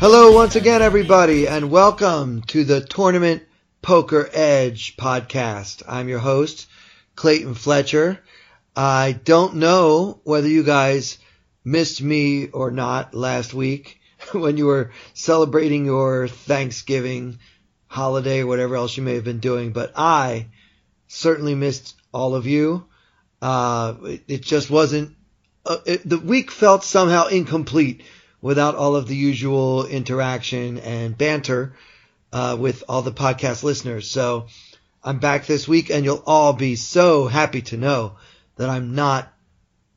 Hello, once again, everybody, and welcome to the Tournament Poker Edge podcast. I'm your host, Clayton Fletcher. I don't know whether you guys missed me or not last week when you were celebrating your Thanksgiving holiday or whatever else you may have been doing, but I certainly missed all of you. Uh, it, it just wasn't, uh, it, the week felt somehow incomplete without all of the usual interaction and banter uh, with all the podcast listeners. So I'm back this week, and you'll all be so happy to know that I'm not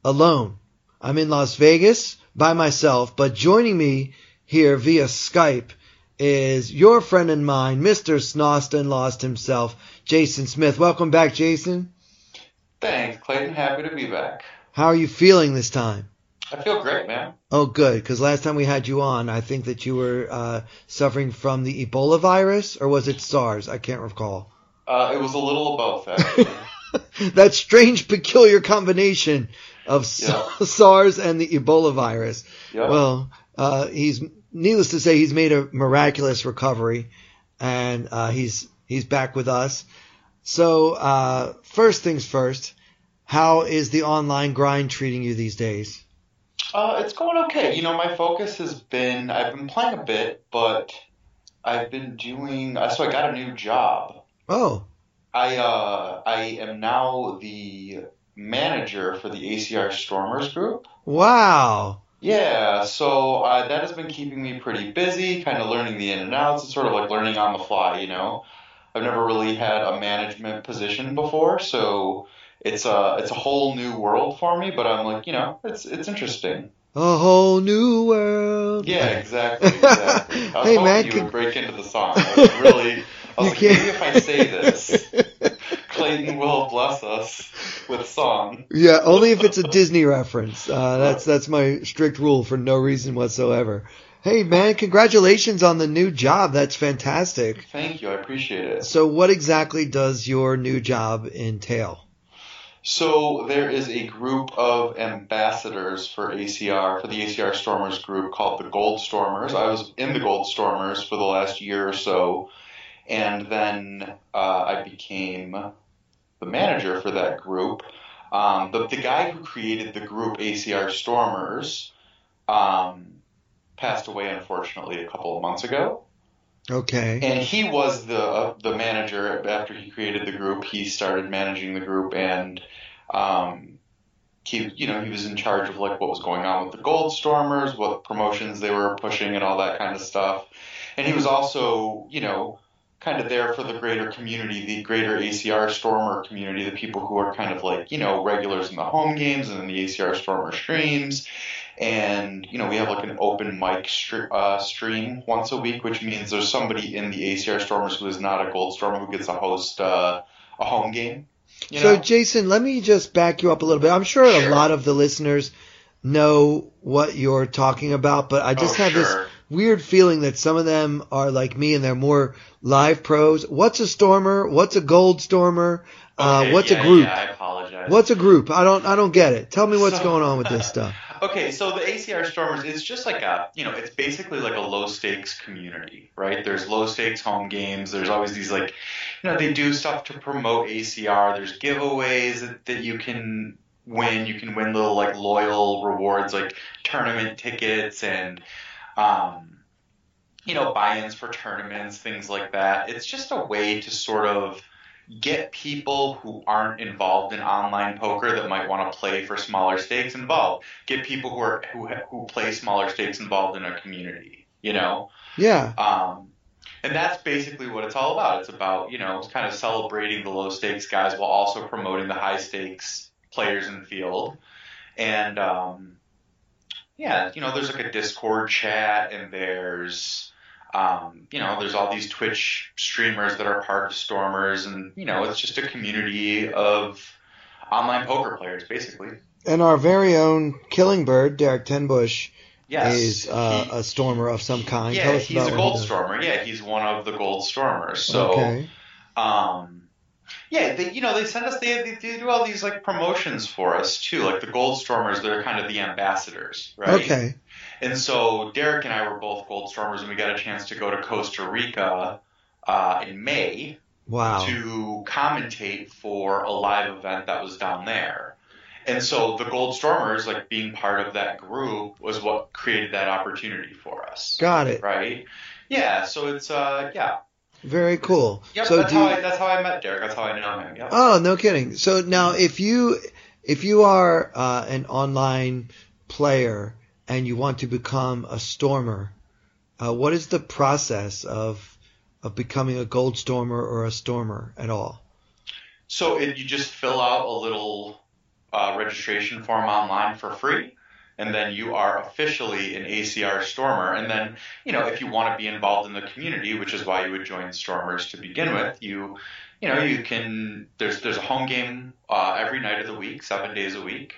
alone. I'm in Las Vegas by myself, but joining me here via Skype is your friend and mine, Mr. Snostnlost himself, Jason Smith. Welcome back, Jason. Thanks, Clayton. Happy to be back. How are you feeling this time? I feel great, man. Oh, good. Because last time we had you on, I think that you were uh, suffering from the Ebola virus, or was it SARS? I can't recall. Uh, it was a little of both, actually. that strange, peculiar combination of Yeah. SARS and the Ebola virus. Yeah. Well, uh, he's needless to say, he's made a miraculous recovery, and uh, he's he's back with us. So, uh, first things first, how is the online grind treating you these days? Uh, it's going okay. You know, my focus has been I've been playing a bit, but I've been doing. Uh, so I got a new job. Oh, I uh, I am now the manager for the ACR Stormers group. wow. Yeah, so uh, that has been keeping me pretty busy, kind of learning the in and outs. It's sort of like learning on the fly, you know. I've never really had a management position before, so it's a it's a whole new world for me. But I'm like, you know, it's it's interesting. A whole new world. Yeah, exactly. exactly. I was Hey, hoping man, you can- would break into the song. I was really, I was You like, can't- maybe if I say this, Clayton will bless us with song. Yeah, only if it's a Disney reference. Uh, that's that's my strict rule for no reason whatsoever. Hey man, congratulations on the new job. That's fantastic. Thank you, I appreciate it. So what exactly does your new job entail? So there is a group of ambassadors for ACR, for the ACR Stormers group called the Gold Stormers. I was in the Gold Stormers for the last year or so, and then uh, I became the manager for that group. Um, the, the guy who created the group ACR Stormers um, passed away, unfortunately, a couple of months ago. Okay. And he was the the manager after he created the group. He started managing the group, and um, he you know he was in charge of like what was going on with the Gold Stormers, what promotions they were pushing, and all that kind of stuff. And he was also you know kind of there for the greater community, the greater ACR Stormer community, the people who are kind of like you know regulars in the home games and in the ACR Stormer streams and you know we have like an open mic str- uh, stream once a week, which means there's somebody in the ACR Stormers who is not a Gold Stormer who gets to host uh, a home game. You So? Jason, let me just back you up a little bit. I'm sure, a lot of the listeners know what you're talking about, but I just Oh, have this weird feeling that some of them are like me and they're more live pros. What's a stormer? What's a gold stormer? uh, what's yeah, a group? Yeah, I apologize. What's a group? I don't I don't get it. Tell me what's So- going on with this stuff. Okay, so the ACR Stormers is just like a, you know, it's basically like a low stakes community, right? There's low stakes home games. There's always these like, you know, they do stuff to promote ACR. There's giveaways that, that you can win. You can win little like loyal rewards like tournament tickets and, um, you know, buy-ins for tournaments, things like that. It's just a way to sort of get people who aren't involved in online poker that might want to play for smaller stakes involved. Get people who are who who play smaller stakes involved in our community. You know, Yeah. um, and that's basically what it's all about. It's about you know kind of celebrating the low stakes guys while also promoting the high stakes players in the field. And um, yeah, you know, there's like a Discord chat and there's um, you know, there's all these Twitch streamers that are part of Stormers, and you know, it's just a community of online poker players, basically. And our very own Killing Bird, Derek Tenbush, Yes, is uh, he- a stormer of some kind. yeah, Tell us he's about a gold stormer. Yeah, he's one of the gold stormers. So, okay. um, yeah, they, you know, they send us they, they they do all these like promotions for us too. Like the gold stormers, they're kind of the ambassadors, right? Okay. And so Derek and I were both gold stormers, and we got a chance to go to Costa Rica uh, in May Wow. to commentate for a live event that was down there. And so the Gold Stormers, like being part of that group, was what created that opportunity for us, Got it. right? Yeah. So it's uh yeah. Very cool. Yep. so that's how you- I that's how I met Derek. That's how I know him. Yep. Oh, no kidding. So now, if you if you are uh, an online player and you want to become a stormer, uh, what is the process of of becoming a gold stormer or a stormer at all? So it, you just fill out a little uh, registration form online for free, and then you are officially an ACR Stormer. And then, you know, if you want to be involved in the community, which is why you would join Stormers to begin with, you, you know, you can. There's there's a home game uh, every night of the week, seven days a week,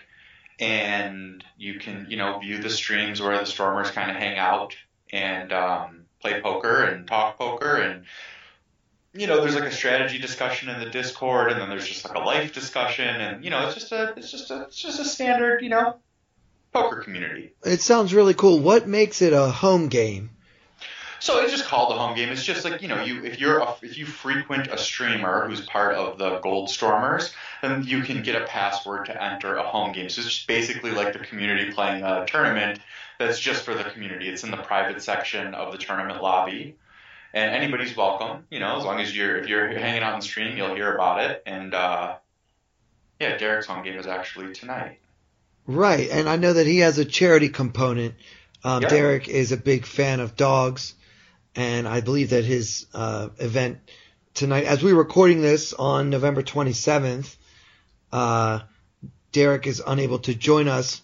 and you can you know view the streams where the Stormers kind of hang out and um, play poker and talk poker and you know, there's like a strategy discussion in the Discord, and then there's just like a life discussion, and you know, it's just a, it's just a, it's just a standard, you know, poker community. It sounds really cool. What makes it a home game? So it's just called a home game. It's just like you know, you if you're a, if you frequent a streamer who's part of the Gold Stormers, then you can get a password to enter a home game. So it's just basically like the community playing a tournament that's just for the community. It's in the private section of the tournament lobby. And anybody's welcome, you know, as long as you're if you're hanging out on stream, you'll hear about it. And uh, yeah, Derek's home game is actually tonight. Right, and I know that he has a charity component. Um, Yeah. Derek is a big fan of dogs, and I believe that his uh, event tonight, as we're recording this on November 27th, uh, Derek is unable to join us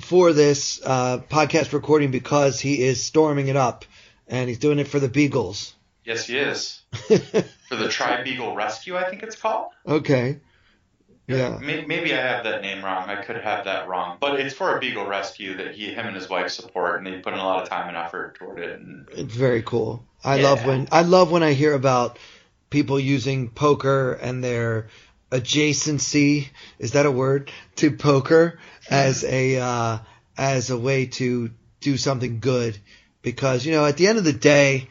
for this uh, podcast recording because he is storming it up, and he's doing it for the Beagles. Yes, he is for the Tri Beagle Rescue, I think it's called. okay. Yeah. Maybe I have that name wrong. I could have that wrong, but it's for a beagle rescue that he, him, and his wife support, and they put in a lot of time and effort toward it. And It's very cool. I Yeah. love when I love when I hear about people using poker and their adjacency is that a word to poker as a uh, as a way to do something good because you know at the end of the day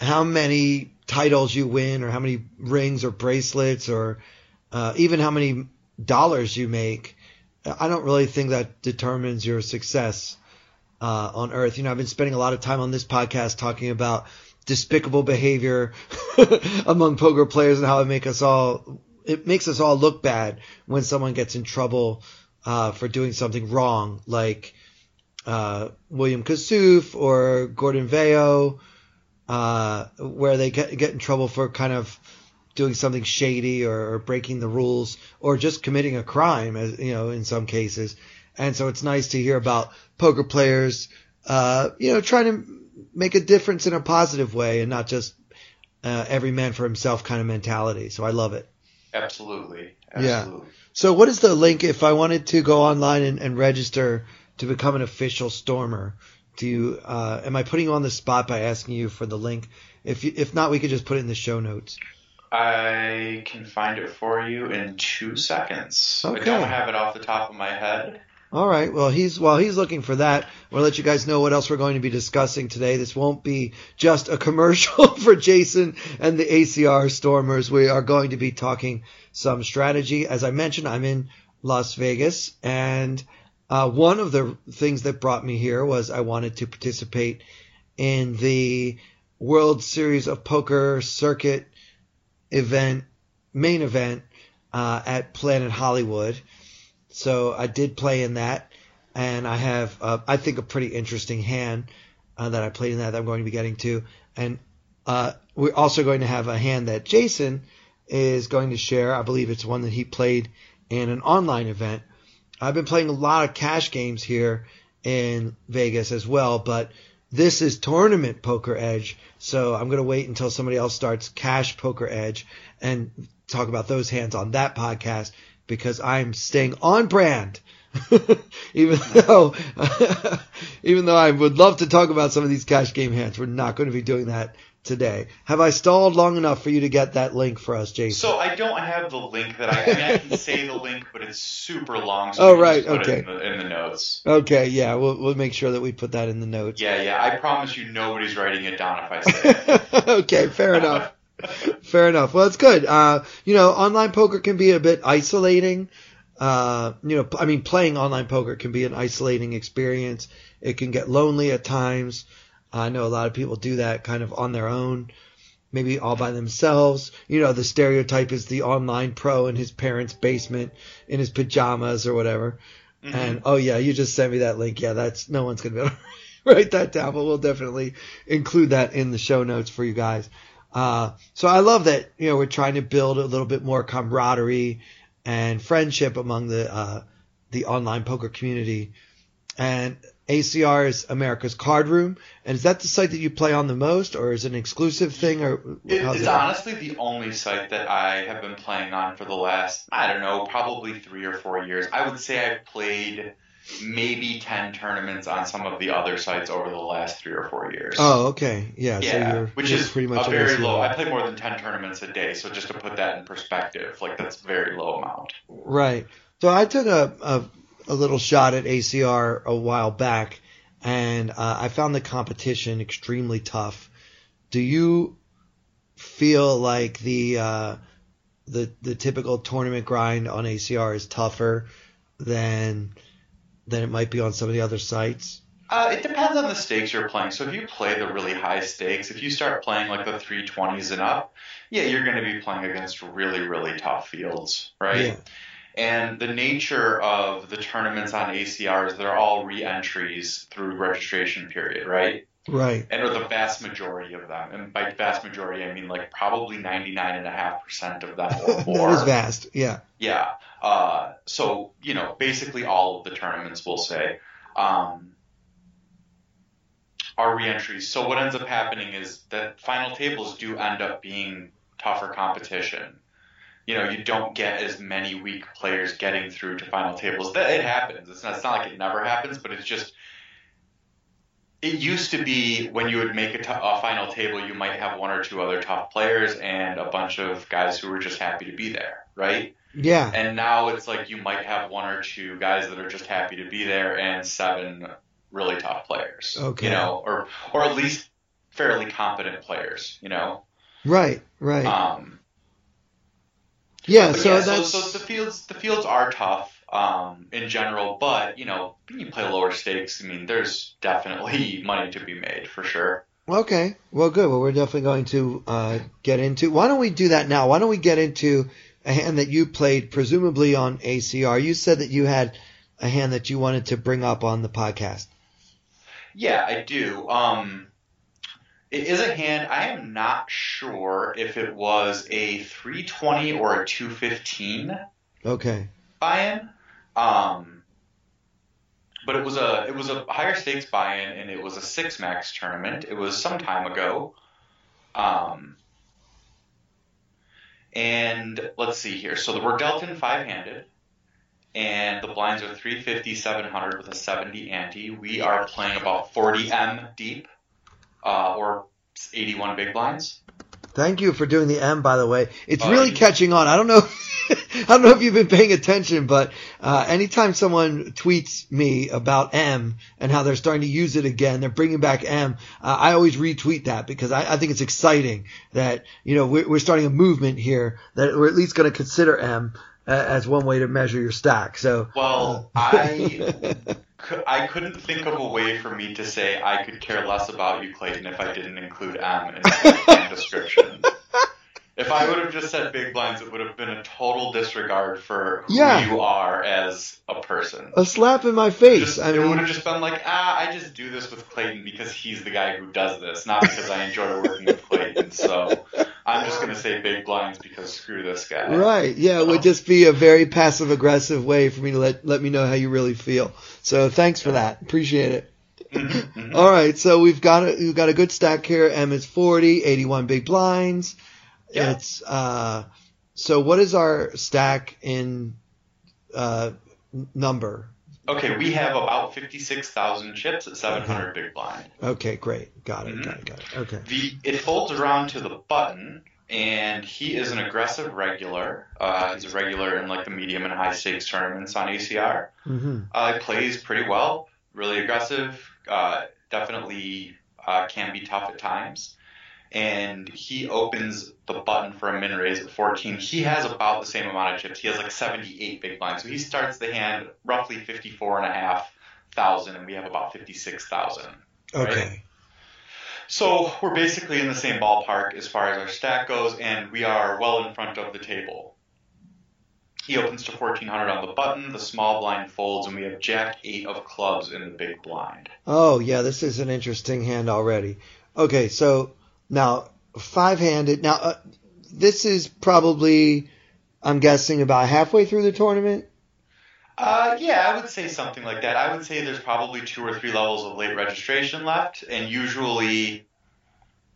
how many titles you win or how many rings or bracelets or uh, even how many dollars you make I don't really think that determines your success uh, on Earth. You know, I've been spending a lot of time on this podcast talking about despicable behavior among poker players and how it make us all it makes us all look bad when someone gets in trouble uh, for doing something wrong, like uh, William Kassouf or Gordon Vayo, uh, where they get get in trouble for kind of doing something shady or, or breaking the rules or just committing a crime, as you know, in some cases. And so it's nice to hear about poker players, uh, you know, trying to make a difference in a positive way and not just uh, every man for himself kind of mentality. So I love it. absolutely, Yeah. So what is the link if I wanted to go online and, and register to become an official stormer? Do you, uh, am I putting you on the spot by asking you for the link? If you, if not, we could just put it in the show notes. I can find it for you in two seconds. I Okay. don't have it off the top of my head. All right. Well, he's while he's looking for that, we'll let you guys know what else we're going to be discussing today. This won't be just a commercial for Jason and the ACR Stormers. We are going to be talking some strategy. As I mentioned, I'm in Las Vegas, and uh, one of the things that brought me here was I wanted to participate in the World Series of Poker Circuit event, main event uh, at Planet Hollywood. So I did play in that, and I have, uh, I think, a pretty interesting hand uh, that I played in that, that I'm going to be getting to. And uh, we're also going to have a hand that Jason is going to share. I believe it's one that he played in an online event. I've been playing a lot of cash games here in Vegas as well, but this is tournament poker edge. So I'm going to wait until somebody else starts cash poker edge and talk about those hands on that podcast because I'm staying on brand. even though, even though I would love to talk about some of these cash game hands, we're not going to be doing that today. Have I stalled long enough for you to get that link for us, Jason? So I don't have the link that I, I mean, I can say the link, but it's super long. So Oh, right, just put it okay. In the, in the notes. Okay, yeah, we'll we'll make sure that we put that in the notes. Yeah, yeah. I promise you, nobody's writing it down if I say it. okay, fair enough. Fair enough. Well, it's good. Uh, you know, online poker can be a bit isolating. Uh, you know, I mean, playing online poker can be an isolating experience. It can get lonely at times. I know a lot of people do that kind of on their own, maybe all by themselves. You know, the stereotype is the online pro in his parents' basement in his pajamas or whatever. Mhm. And oh yeah, you just sent me that link. Yeah, that's no one's gonna be able to write that down, but we'll definitely include that in the show notes for you guys. Uh, so I love that you know we're trying to build a little bit more camaraderie and friendship among the uh, the online poker community. And ACR is America's Card Room, and is that the site that you play on the most, or is it an exclusive thing, or It, it's it? honestly the only site that I have been playing on for the last, I don't know, probably three or four years. I would say I've played maybe 10 tournaments on some of the other sites over the last three or four years. Oh, okay, yeah. so yeah, you're, which is pretty much a very low. I play more than 10 tournaments a day, so just to put that in perspective, like that's a very low amount. Right. So I took a, a, a little shot at ACR a while back, and uh, I found the competition extremely tough. Do you feel like the uh, the the typical tournament grind on ACR is tougher than than it might be on some of the other sites? Uh, it depends on the stakes you're playing. So if you play the really high stakes, if you start playing like the 320s and up, yeah, you're going to be playing against really, really tough fields, right? Yeah. And the nature of the tournaments on ACR is they're all re-entries through registration period, right? Right. And or the vast majority of them. And by vast majority, I mean like probably 99.5% of them or more. That is vast. Yeah. Yeah. Uh, so, you know, basically all of the tournaments, we'll say, um, are reentries. So what ends up happening is that final tables do end up being tougher competition. You know, you don't get as many weak players getting through to final tables. That it happens. It's not, it's not like it never happens, but it's just. It used to be when you would make a, t- a final table, you might have one or two other tough players and a bunch of guys who were just happy to be there, right? Yeah. And now it's like you might have one or two guys that are just happy to be there and seven really tough players. Okay. You know, or or at least fairly competent players, you know. Right. Right. Um yeah. So yeah, that's so, so the fields the fields are tough um in general, but you know, when you play lower stakes, I mean there's definitely money to be made for sure. Okay. Well, good. Well, we're definitely going to uh, get into. Why don't we do that now? Why don't we get into a hand that you played, presumably on ACR? You said that you had a hand that you wanted to bring up on the podcast. Yeah, I do. Um, it is a hand. I am not sure if it was a 320 or a 215 Okay. buy-in. Um, but it was a it was a higher stakes buy-in, and it was a six max tournament. It was some time ago. Um, and let's see here. So we're dealt in five-handed, and the blinds are 350, 700 with a 70 ante. We are playing about 40 m deep, uh, or 81 big blinds. Thank you for doing the M, by the way. It's really catching on. I don't know. I don't know if you've been paying attention, but uh, anytime someone tweets me about M and how they're starting to use it again, they're bringing back M. Uh, I always retweet that because I, I think it's exciting that you know we're, we're starting a movement here that we're at least going to consider M uh, as one way to measure your stack. So Well, I cou- I couldn't think of a way for me to say I could care less about you, Clayton, if I didn't include M in my description. If I would have just said big blinds, it would have been a total disregard for who Yeah. you are as a person. a slap in my face. Just- I it would have just been like, ah, I just do this with Clayton because he's the guy who does this, not because I enjoy working with Clayton. So I'm just gonna say big blinds because screw this guy. Right. Yeah, it would just be a very passive aggressive way for me to let let me know how you really feel. So thanks for that. Appreciate it. Mhm. All right, so we've got a we've got a good stack here. M is 40, 81 big blinds. Yeah. It's uh so what is our stack in uh number? Okay, we have about 56,000 chips at 700 big blind. Okay, great. Got it. Mhm. Got it. Got it. Okay. The it folds around to the button, and he is an aggressive regular. Uh, he's a regular in like the medium and high stakes tournaments on ACR. Mhm. Uh, plays pretty well, really aggressive. Uh, definitely uh, can be tough at times. And he opens the button for a min raise at 14. He has about the same amount of chips. He has like 78 big blinds. So he starts the hand roughly 54 and a half thousand, and we have about 56,000. Okay. So we're basically in the same ballpark as far as our stack goes, and we are well in front of the table. He opens to 1400 on the button, the small blind folds, and we have Jack 8 of clubs in the big blind. Oh, yeah, this is an interesting hand already. Okay, so now five-handed. Now uh, this is probably I'm guessing about halfway through the tournament. Uh, yeah, I would say something like that. I would say there's probably two or three levels of late registration left, and usually,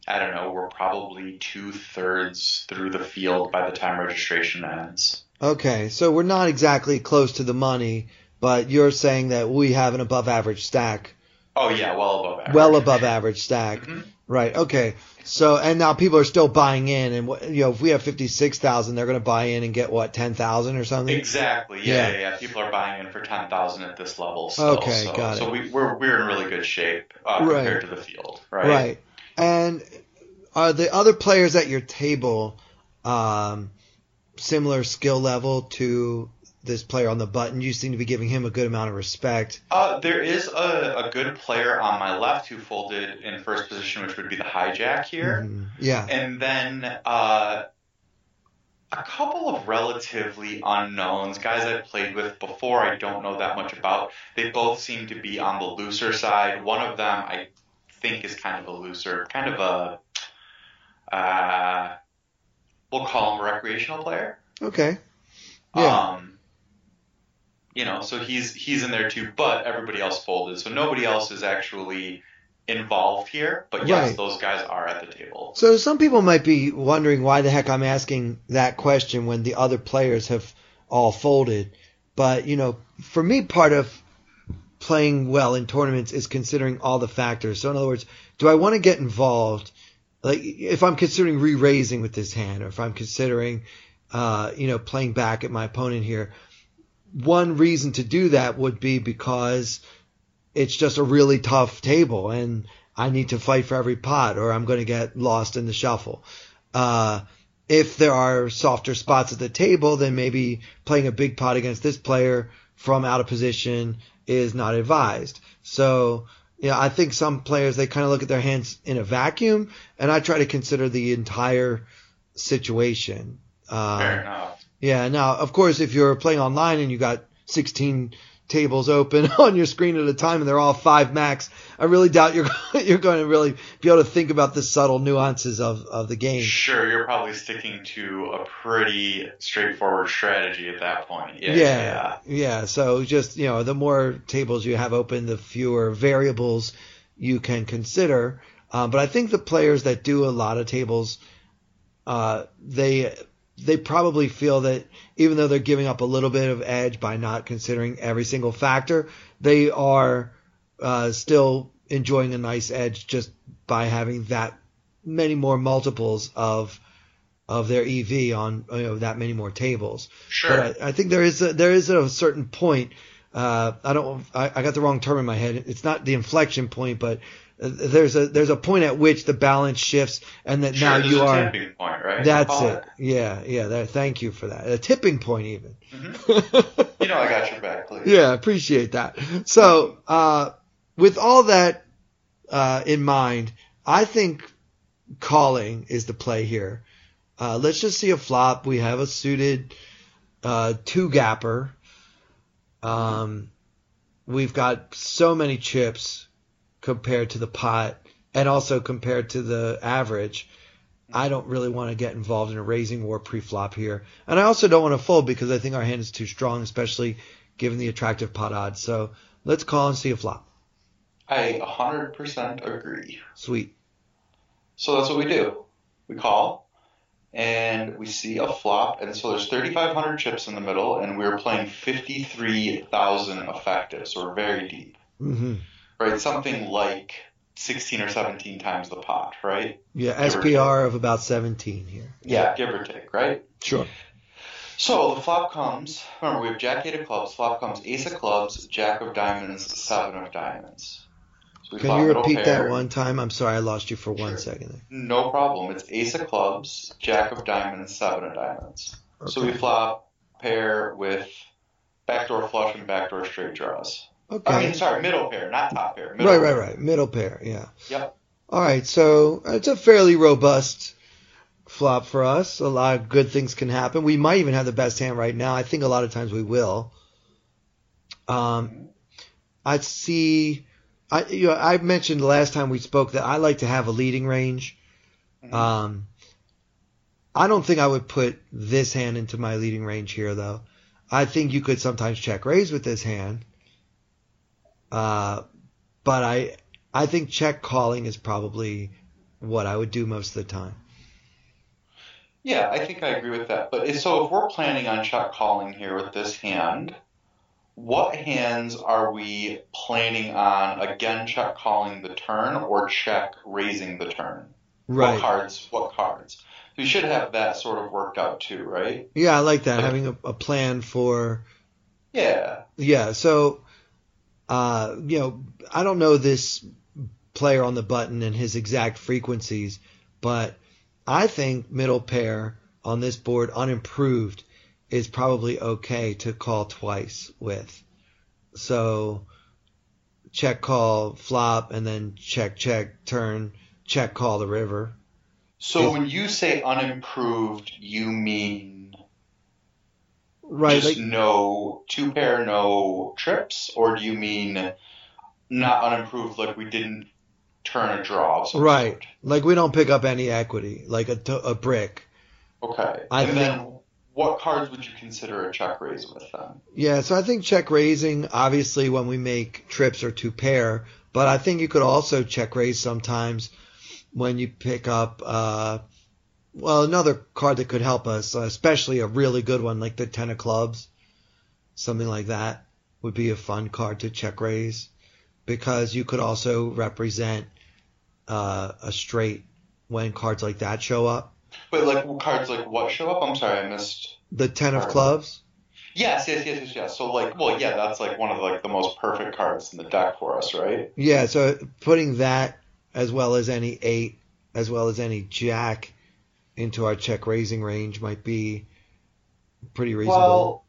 I don't know, we're probably two thirds through the field by the time registration ends. Okay, so we're not exactly close to the money, but you're saying that we have an above average stack. Oh yeah, well above average. Well above average stack. Mhm. Right. Okay. So and now people are still buying in, and you know if we have fifty six thousand, they're going to buy in and get what ten thousand or something. Exactly. Yeah, Yeah. yeah, yeah. People are buying in for ten thousand at this level. Still, Okay, so, got it. So we, we're we're in really good shape uh, Right. compared to the field, right? Right. And are the other players at your table um, similar skill level to this player on the button? You seem to be giving him a good amount of respect. Uh, there is a, a good player on my left who folded in first position, which would be the hijack here, Mhm. Yeah. and then uh, a couple of relatively unknowns, guys I've played with before. I don't know that much about. They both seem to be on the looser side. One of them I think is kind of a looser, kind of a uh, we'll call him a recreational player. Okay. Yeah. Um, you know, so he's he's in there too, but everybody else folded, so nobody else is actually involved here. But yes, Right. those guys are at the table. So some people might be wondering why the heck I'm asking that question when the other players have all folded. But, you know, for me, part of playing well in tournaments is considering all the factors. So in other words, do I want to get involved? Like if I'm considering re-raising with this hand, or if I'm considering, uh, you know, playing back at my opponent here, one reason to do that would be because it's just a really tough table and I need to fight for every pot or I'm going to get lost in the shuffle. Uh, if there are softer spots at the table, then maybe playing a big pot against this player from out of position is not advised. So, yeah, I think some players, they kind of look at their hands in a vacuum and I try to consider the entire situation. Uh, Fair enough. Yeah. Now, of course, if you're playing online and you got 16 tables open on your screen at a time and they're all five max, I really doubt you're you're going to really be able to think about the subtle nuances of, of the game. Sure, you're probably sticking to a pretty straightforward strategy at that point. Yeah, Yeah, yeah. So just you know, the more tables you have open, the fewer variables you can consider. Um, but I think the players that do a lot of tables, uh, they they probably feel that even though they're giving up a little bit of edge by not considering every single factor, they are uh, still enjoying a nice edge just by having that many more multiples of of their EV on you know that many more tables. Sure. But I, I think there is a, there is a certain point. Uh, I don't. I, I got the wrong term in my head. It's not the inflection point, but there's a there's a point at which the balance shifts, and that sure, now you a are. tipping point, right? That's Call it. Yeah, yeah. That, thank you for that. A tipping point, even. Mhm. You know, I got your back, please. yeah, appreciate that. So, uh, with all that uh, in mind, I think calling is the play here. Uh, let's just see a flop. We have a suited uh, two gapper. Um, we've got so many chips compared to the pot, and also compared to the average. I don't really want to get involved in a raising war pre-flop here, and I also don't want to fold because I think our hand is too strong, especially given the attractive pot odds. So let's call and see a flop. I 100% agree. Sweet. So that's what we do. We call, and we see a flop, and so there's 3,500 chips in the middle, and we're playing 53,000 effective, so we're very deep. hmm Right? Something like 16 or 17 times the pot, right? Yeah, Give SPR of about 17 here. Yeah, give or take, right? Sure. So the flop comes. Remember, we have Jack eight of clubs. Flop comes Ace of clubs, Jack of diamonds, Seven of diamonds. So we Can you repeat that one time? I'm sorry, I lost you for one Sure. second there. No problem. It's Ace of clubs, Jack of diamonds, Seven of diamonds. So we flop pair with backdoor flush and backdoor straight draws. I Okay. mean, sorry, middle pair, not top pair. Middle Right, right, right. Middle pair, yeah. Yep. All right, so it's a fairly robust flop for us. A lot of good things can happen. We might even have the best hand right now. I think a lot of times we will. Um, I see. I you know, I mentioned the last time we spoke that I like to have a leading range. Mhm. Um, I don't think I would put this hand into my leading range here, though. I think you could sometimes check raise with this hand. Uh, but I, I think check calling is probably what I would do most of the time. Yeah, I think I agree with that. But if- so if we're planning on check calling here with this hand, what hands are we planning on again check calling the turn or check raising the turn? Right. What cards? What cards? We should have that sort of worked out too, right? Yeah, I like that. Having a, a plan for, Yeah. yeah. So, uh, you know, I don't know this player on the button and his exact frequencies, but I think middle pair on this board unimproved is probably okay to call twice with. So check call flop and then check check turn check call the river. So Is- when you say unimproved, you mean Right, just like no two pair, no trips, or do you mean not unimproved, like we didn't turn a draw? right, sort? like we don't pick up any equity, like a, a brick. Okay. I and think- then what cards would you consider a check raise with them? Yeah, so I think check raising, obviously, when we make trips or two pair, but I think you could also check raise sometimes when you pick up, uh, well, another card that could help us, uh, especially a really good one like the Ten of Clubs, something like that would be a fun card to check raise because you could also represent uh, a straight when cards like that show up. But like cards like what show up? I'm sorry, I missed. The Ten of Clubs. Yes, yes, yes, yes, yes. So like, well, yeah, that's like one of like the most perfect cards in the deck for us, right? Yeah, so putting that as well as any eight, as well as any jack into our check raising range might be pretty reasonable. Well,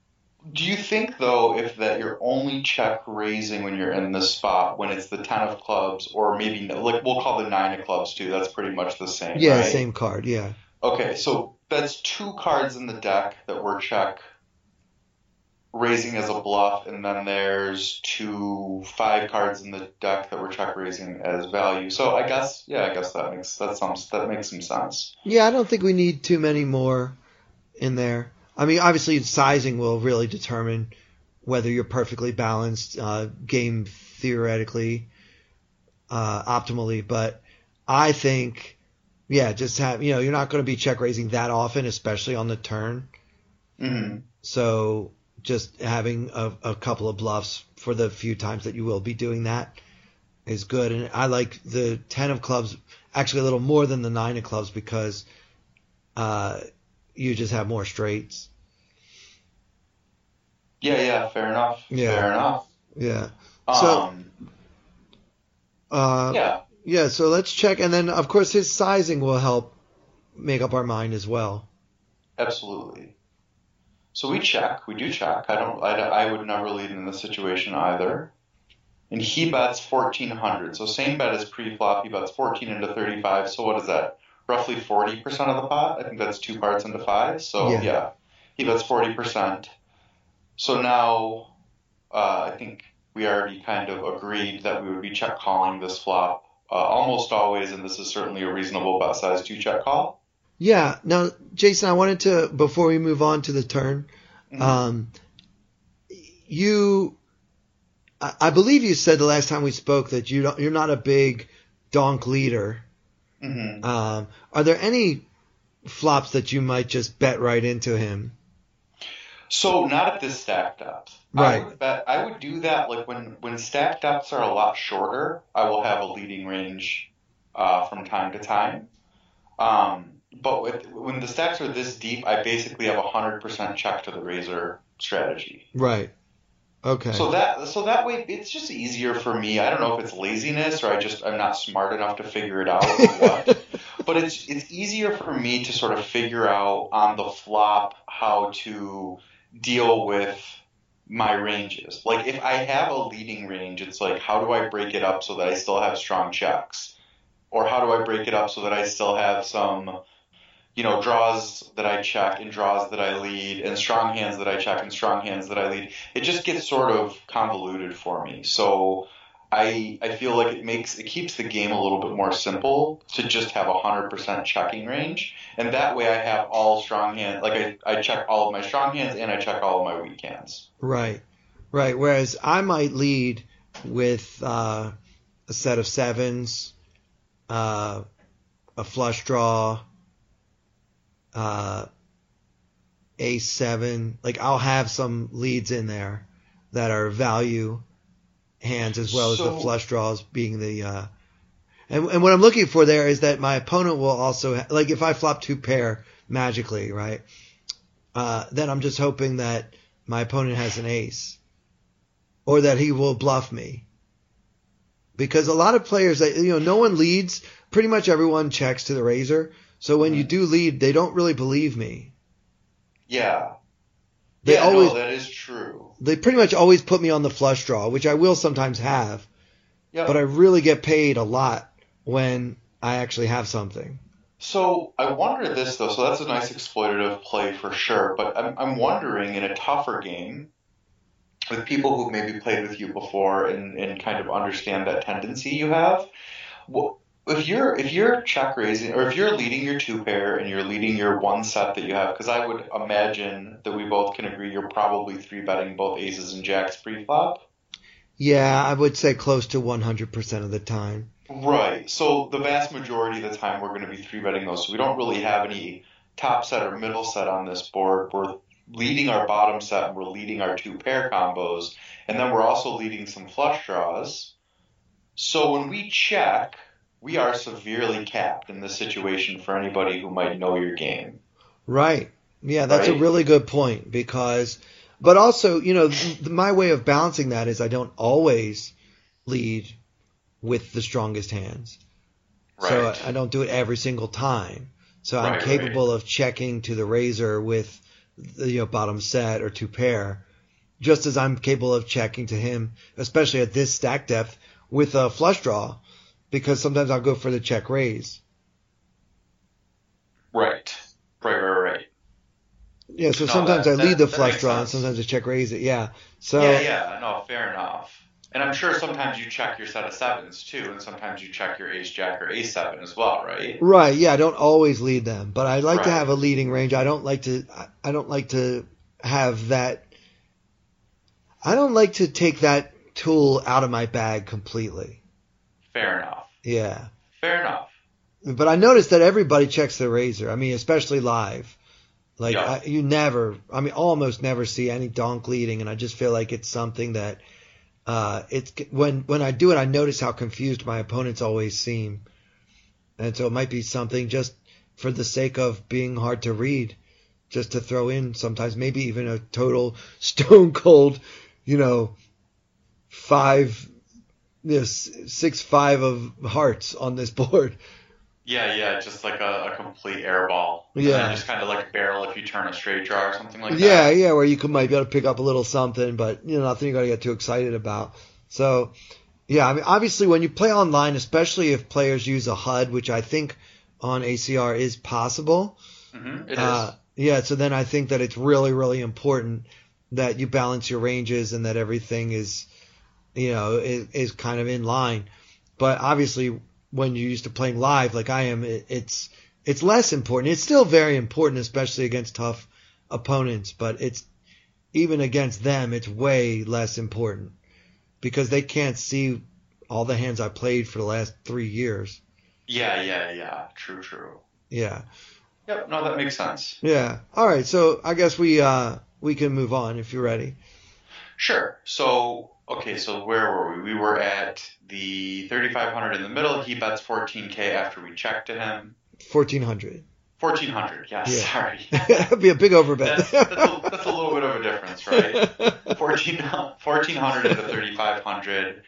do you think though if that you're only check raising when you're in this spot when it's the ten of clubs or maybe like we'll call the nine of clubs too? That's pretty much the same. yeah, right? same card. Yeah, Okay, so that's two cards in the deck that we're check raising as a bluff, and then there's two five cards in the deck that we're check raising as value. So I guess yeah, I guess that makes that some that makes some sense. yeah. I don't think we need too many more in there. I mean, obviously, sizing will really determine whether you're perfectly balanced, uh, game theoretically, uh, optimally. But I think, yeah, just have you know, you're not going to be check raising that often, especially on the turn. hmm So just having a, a couple of bluffs for the few times that you will be doing that is good. And I like the ten of clubs actually a little more than the nine of clubs because uh, you just have more straights. Yeah, yeah, fair enough. Yeah. Fair enough. Yeah. So- Um, Uh, yeah. yeah. So let's check, and then of course his sizing will help make up our mind as well. Absolutely. So we check. We do check. I don't. I, I would never lead in this situation either. And he bets fourteen hundred. So same bet as pre-flop. He bets fourteen into thirty-five. So what is that? Roughly forty percent of the pot. I think that's two parts into five. So Yeah. yeah, he bets forty percent. So now, uh, I think we already kind of agreed that we would be check calling this flop uh, almost always, and this is certainly a reasonable bet size to check call. Yeah. Now, Jason, I wanted to before we move on to the turn, Mhm. um, you I, I believe you said the last time we spoke that you don't, you're not a big donk leader. hmm Um, are there any flops that you might just bet right into him? So not at this stack depth. Right. I would, bet, I would do that like when when stack depths are a lot shorter. I will have a leading range uh, from time to time. Um, but with, when the stacks are this deep, I basically have a hundred percent check to the raiser strategy. Right. Okay. So that so that way it's just easier for me. I don't know if it's laziness or I just I'm not smart enough to figure it out or what. but it's it's easier for me to sort of figure out on the flop how to deal with my ranges. Like if I have a leading range, it's like how do I break it up so that I still have strong checks? Or how do I break it up so that I still have some you know, draws that I check and draws that I lead and strong hands that I check and strong hands that I lead. It just gets sort of convoluted for me. So I I feel like it makes it keeps the game a little bit more simple to just have a hundred percent checking range, and that way I have all strong hands. Like I, I check all of my strong hands and I check all of my weak hands. Right, right. Whereas I might lead with uh, a set of sevens, uh, a flush draw, uh, ace seven. Like I'll have some leads in there that are value hands as well as the flush draws being the. Uh, and, and what I'm looking for there is that my opponent will also ha- like if I flop two pair magically, right? Uh, then I'm just hoping that my opponent has an ace or that he will bluff me. Because a lot of players that you know, no one leads. Pretty much everyone checks to the raiser. So when you mm-hmm. do lead, they don't really believe me. Yeah. They yeah, always no, that is true. they pretty much always put me on the flush draw, which I will sometimes have, Yeah. but I really get paid a lot when I actually have something. So I wonder this though. So that's a nice exploitative play for sure. But I'm I'm wondering in a tougher game with people who've maybe played with you before and, and kind of understand that tendency you have. wh- If you're if you're check raising or if you're leading your two pair and you're leading your one set that you have, because I would imagine that we both can agree you're probably three betting both aces and jacks pre-flop. Yeah, I would say close to 100% of the time. Right. So the vast majority of the time we're going to be three betting those. So we don't really have any top set or middle set on this board. We're leading our bottom set and we're leading our two pair combos. And then we're also leading some flush draws. So when we check, we are severely capped in this situation for anybody who might know your game. Right. Yeah, that's a really good point because, but also, you know, th- my way of balancing that is I don't always lead with the strongest hands. So Right. I, I don't do it every single time. So I'm Right, capable of checking to the raiser with the you know, bottom set or two pair, just as I'm capable of checking to him, especially at this stack depth with a flush draw, because sometimes I'll go for the check raise. Right. Right, right, right. Yeah, so No, sometimes that- I lead that- the flush draw and sometimes I check raise it. Yeah. So yeah, yeah, no, fair enough. And I'm sure sometimes you check your set of sevens too, and sometimes you check your ace jack or ace seven as well, right? Right, yeah, I don't always lead them, but I like to have a leading range. I don't like to I don't like to have that I don't like to take that tool out of my bag completely. Fair enough. Yeah. Fair enough. But I noticed that everybody checks the raiser. I mean, especially live. Like Yeah. I, you never, I mean, almost never see any donk leading, and I just feel like it's something that uh, it's when when I do it, I notice how confused my opponents always seem, and so it might be something just for the sake of being hard to read, just to throw in sometimes maybe even a total stone cold, you know, five, this six five of hearts on this board. Yeah, yeah, just like a, a complete airball. Yeah. just kind of like a barrel if you turn a straight draw or something like Yeah, that. yeah, yeah, where you could might be able to pick up a little something, but you know, nothing you're gonna get too excited about. So, yeah, I mean, obviously, when you play online, especially if players use a HUD, which I think on ACR is possible, hmm It is. uh, yeah. So then I think that it's really, really important that you balance your ranges and that everything is, you know, is, is kind of in line. But obviously, when you're used to playing live like I am, it, it's it's less important. It's still very important, especially against tough opponents. But it's even against them, it's way less important. because they can't see all the hands I played for the last three years. Yeah, yeah, yeah. True, true. Yeah. Yep. No, that makes sense. Yeah. All right. So I guess we uh we can move on if you're ready. Sure. So okay. So where were we? We were at the 3,500 in the middle. He bets 14k after we check to him. Fourteen hundred. 1,400. Yes. Yeah. Sorry. That'd be a big overbet. That's, that's, a, that's a little bit of a difference, right? 14, 1400 into 3500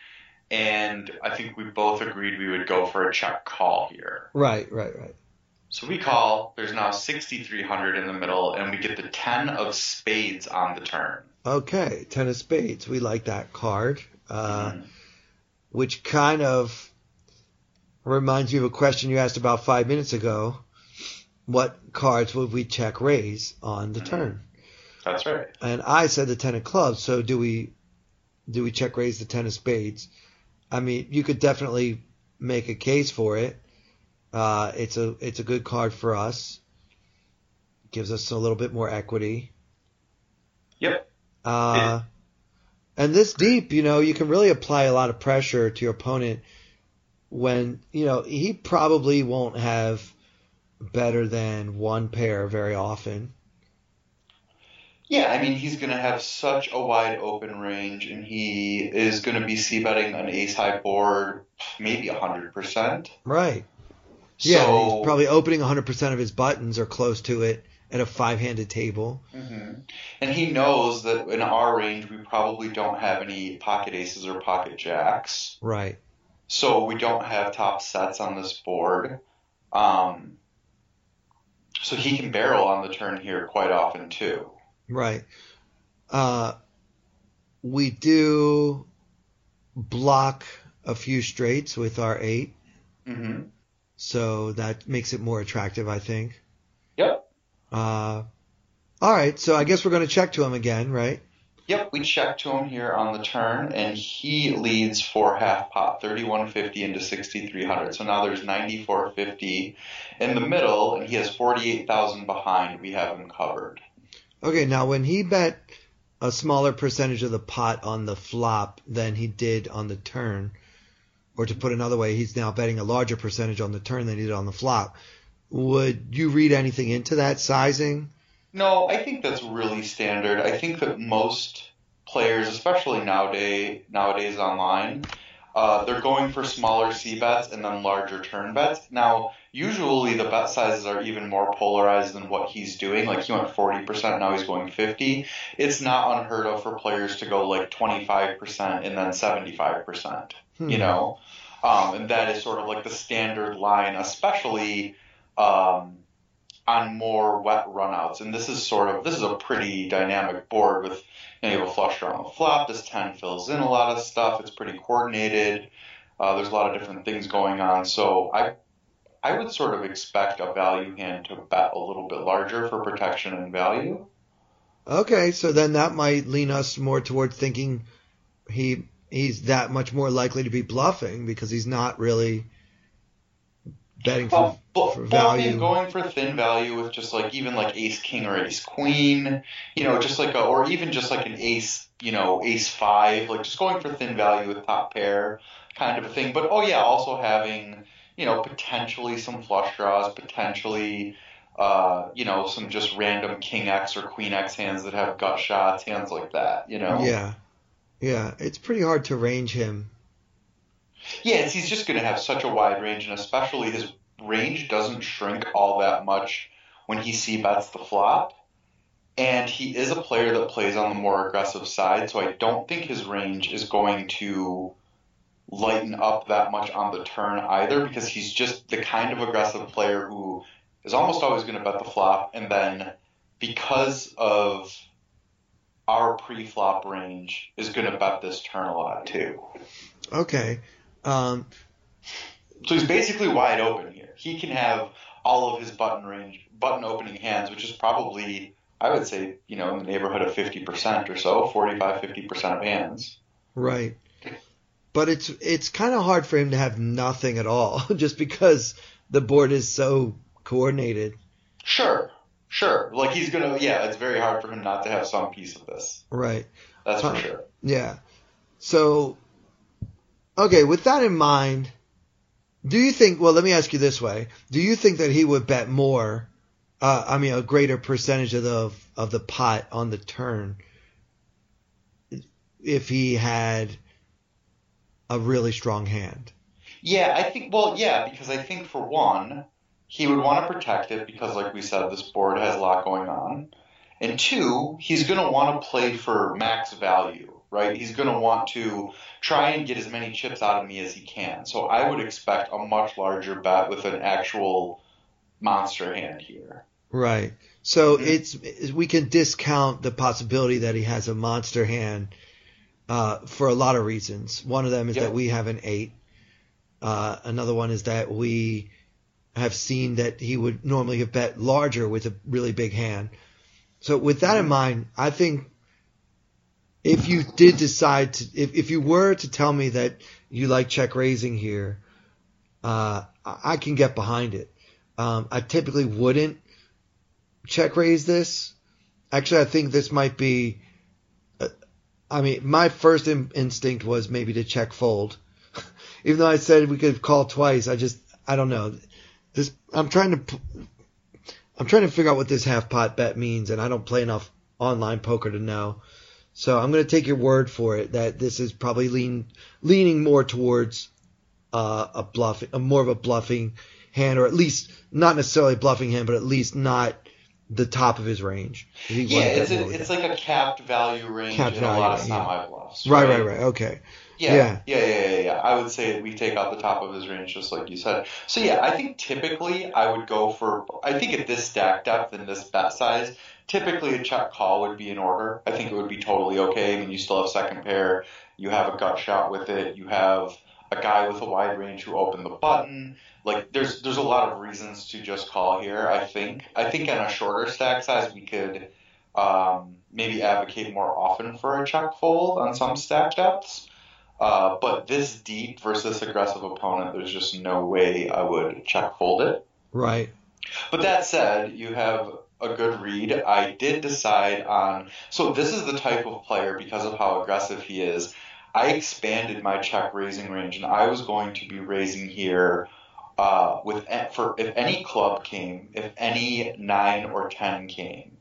and i think we both agreed we would go for a check call here right, right, right. So we call there's now 6300 in the middle and we get the 10 of spades on the turn Okay, ten of spades. We like that card, uh, Mhm. which kind of reminds me of a question you asked about five minutes ago. What cards would we check raise on the Mhm. turn? that's right And I said the ten of clubs. So do we do we check raise the ten of spades? I mean, you could definitely make a case for it. Uh, it's a it's a good card for us. Gives us a little bit more equity. yep Uh, and this deep, you know, you can really apply a lot of pressure to your opponent when, you know, he probably won't have better than one pair very often. yeah i mean he's going to have such a wide open range and he is going to be c betting an ace high board maybe 100% Right. Yeah, so he's probably opening 100% of his buttons or close to it at a five-handed table. hmm And he knows that in our range, we probably don't have any pocket aces or pocket jacks. Right. So we don't have top sets on this board. Um, so he can barrel on the turn here quite often too. Right. Uh, we do block a few straights with our eight, hmm so that makes it more attractive, I think. Yep. Uh, all right, so I guess we're going to check to him again, right? Yep, we check to him here on the turn, and he leads for half pot, 3150 into 6300. So now there's 9450 in the middle, and he has 48,000 behind. We have him covered. Okay, now when he bet a smaller percentage of the pot on the flop than he did on the turn, or to put another way, he's now betting a larger percentage on the turn than he did on the flop. Would you read anything into that sizing? No, I think that's really standard. I think that most players, especially nowadays, nowadays online, uh, they're going for smaller C bets and then larger turn bets. Now, usually the bet sizes are even more polarized than what he's doing. Like he went 40%, now he's going 50. It's not unheard of for players to go like 25% and then 75%. Hmm. You know, um, and that is sort of like the standard line, especially um, on more wet runouts. And this is sort of this is a pretty dynamic board with you, know, you have a flush draw on the flop. This ten fills in a lot of stuff. It's pretty coordinated. Uh, there's a lot of different things going on. So I I would sort of expect a value hand to bet a little bit larger for protection and value. Okay, so then that might lean us more toward thinking he he's that much more likely to be bluffing because he's not really betting for, Well, bu- for value. going for thin value with just like even like ace king or ace queen, you know, just like a, or even just like an ace, you know, ace five, like just going for thin value with top pair kind of a thing. But oh yeah, also having you know potentially some flush draws, potentially. Uh, you know, some just random king X or queen X hands that have gut shots, hands like that, you know? Yeah, yeah, it's pretty hard to range him. Yeah, he's just going to have such a wide range, and especially his range doesn't shrink all that much when he c bets the flop. And he is a player that plays on the more aggressive side, so I don't think his range is going to lighten up that much on the turn either, because he's just the kind of aggressive player who is almost always going to bet the flop, and then because of our pre-flop range, is going to bet this turn a lot too. Okay, um, So he's basically wide open here. He can have all of his button range, button opening hands, which is probably, I would say, you know, in the neighborhood of 50% or so, 45, 50% of hands. right. But it's it's kind of hard for him to have nothing at all, just because the board is so coordinated. Sure, sure. Like he's going to, yeah, it's very hard for him not to have some piece of this. Right. That's for Huh. sure. Yeah. So Okay, with that in mind, do you think? Well, let me ask you this way: Do you think that he would bet more? Uh, I mean, a greater percentage of the of the pot on the turn if he had a really strong hand. Yeah, I think. Well, yeah, because I think for one, he would want to protect it because, like we said, this board has a lot going on, and two, he's going to want to play for max value, right? He's going to want to try and get as many chips out of me as he can. So I would expect a much larger bet with an actual monster hand here. Right. So mm-hmm. it's we can discount the possibility that he has a monster hand uh, for a lot of reasons. One of them is that we have an eight. Uh, another one is that we have seen that he would normally have bet larger with a really big hand. So with that in mind, I think if you did decide to, if, if you were to tell me that you like check raising here, uh, I can get behind it. Um, I typically wouldn't check raise this. Actually, I think this might be. I mean, my first in, instinct was maybe to check fold, even though I said we could call twice. I just I don't know. This I'm trying to I'm trying to figure out what this half pot bet means, and I don't play enough online poker to know. So I'm going to take your word for it that this is probably lean, leaning more towards uh, a bluff, a more of a bluffing hand, or at least not necessarily a bluffing hand, but at least not the top of his range. Yeah, it's, a, it's like a capped value range capped in value, a lot of semi bluffs. Right? right, right, right. Okay. Yeah, yeah, yeah, yeah, yeah, yeah. I would say we take out the top of his range, just like you said. So yeah, I think typically I would go for. I think at this stack depth and this bet size, typically a check call would be in order. I think it would be totally okay. I mean, you still have second pair. You have a gut shot with it. You have a guy with a wide range who opened the button. Like there's there's a lot of reasons to just call here. I think I think on a shorter stack size we could um, maybe advocate more often for a check fold on some stack depths. Uh, but this deep versus aggressive opponent, there's just no way I would check fold it. Right. But that said, you have a good read. I did decide on. So this is the type of player because of how aggressive he is. I expanded my check raising range, and I was going to be raising here uh, with for if any club came, if any nine or ten came,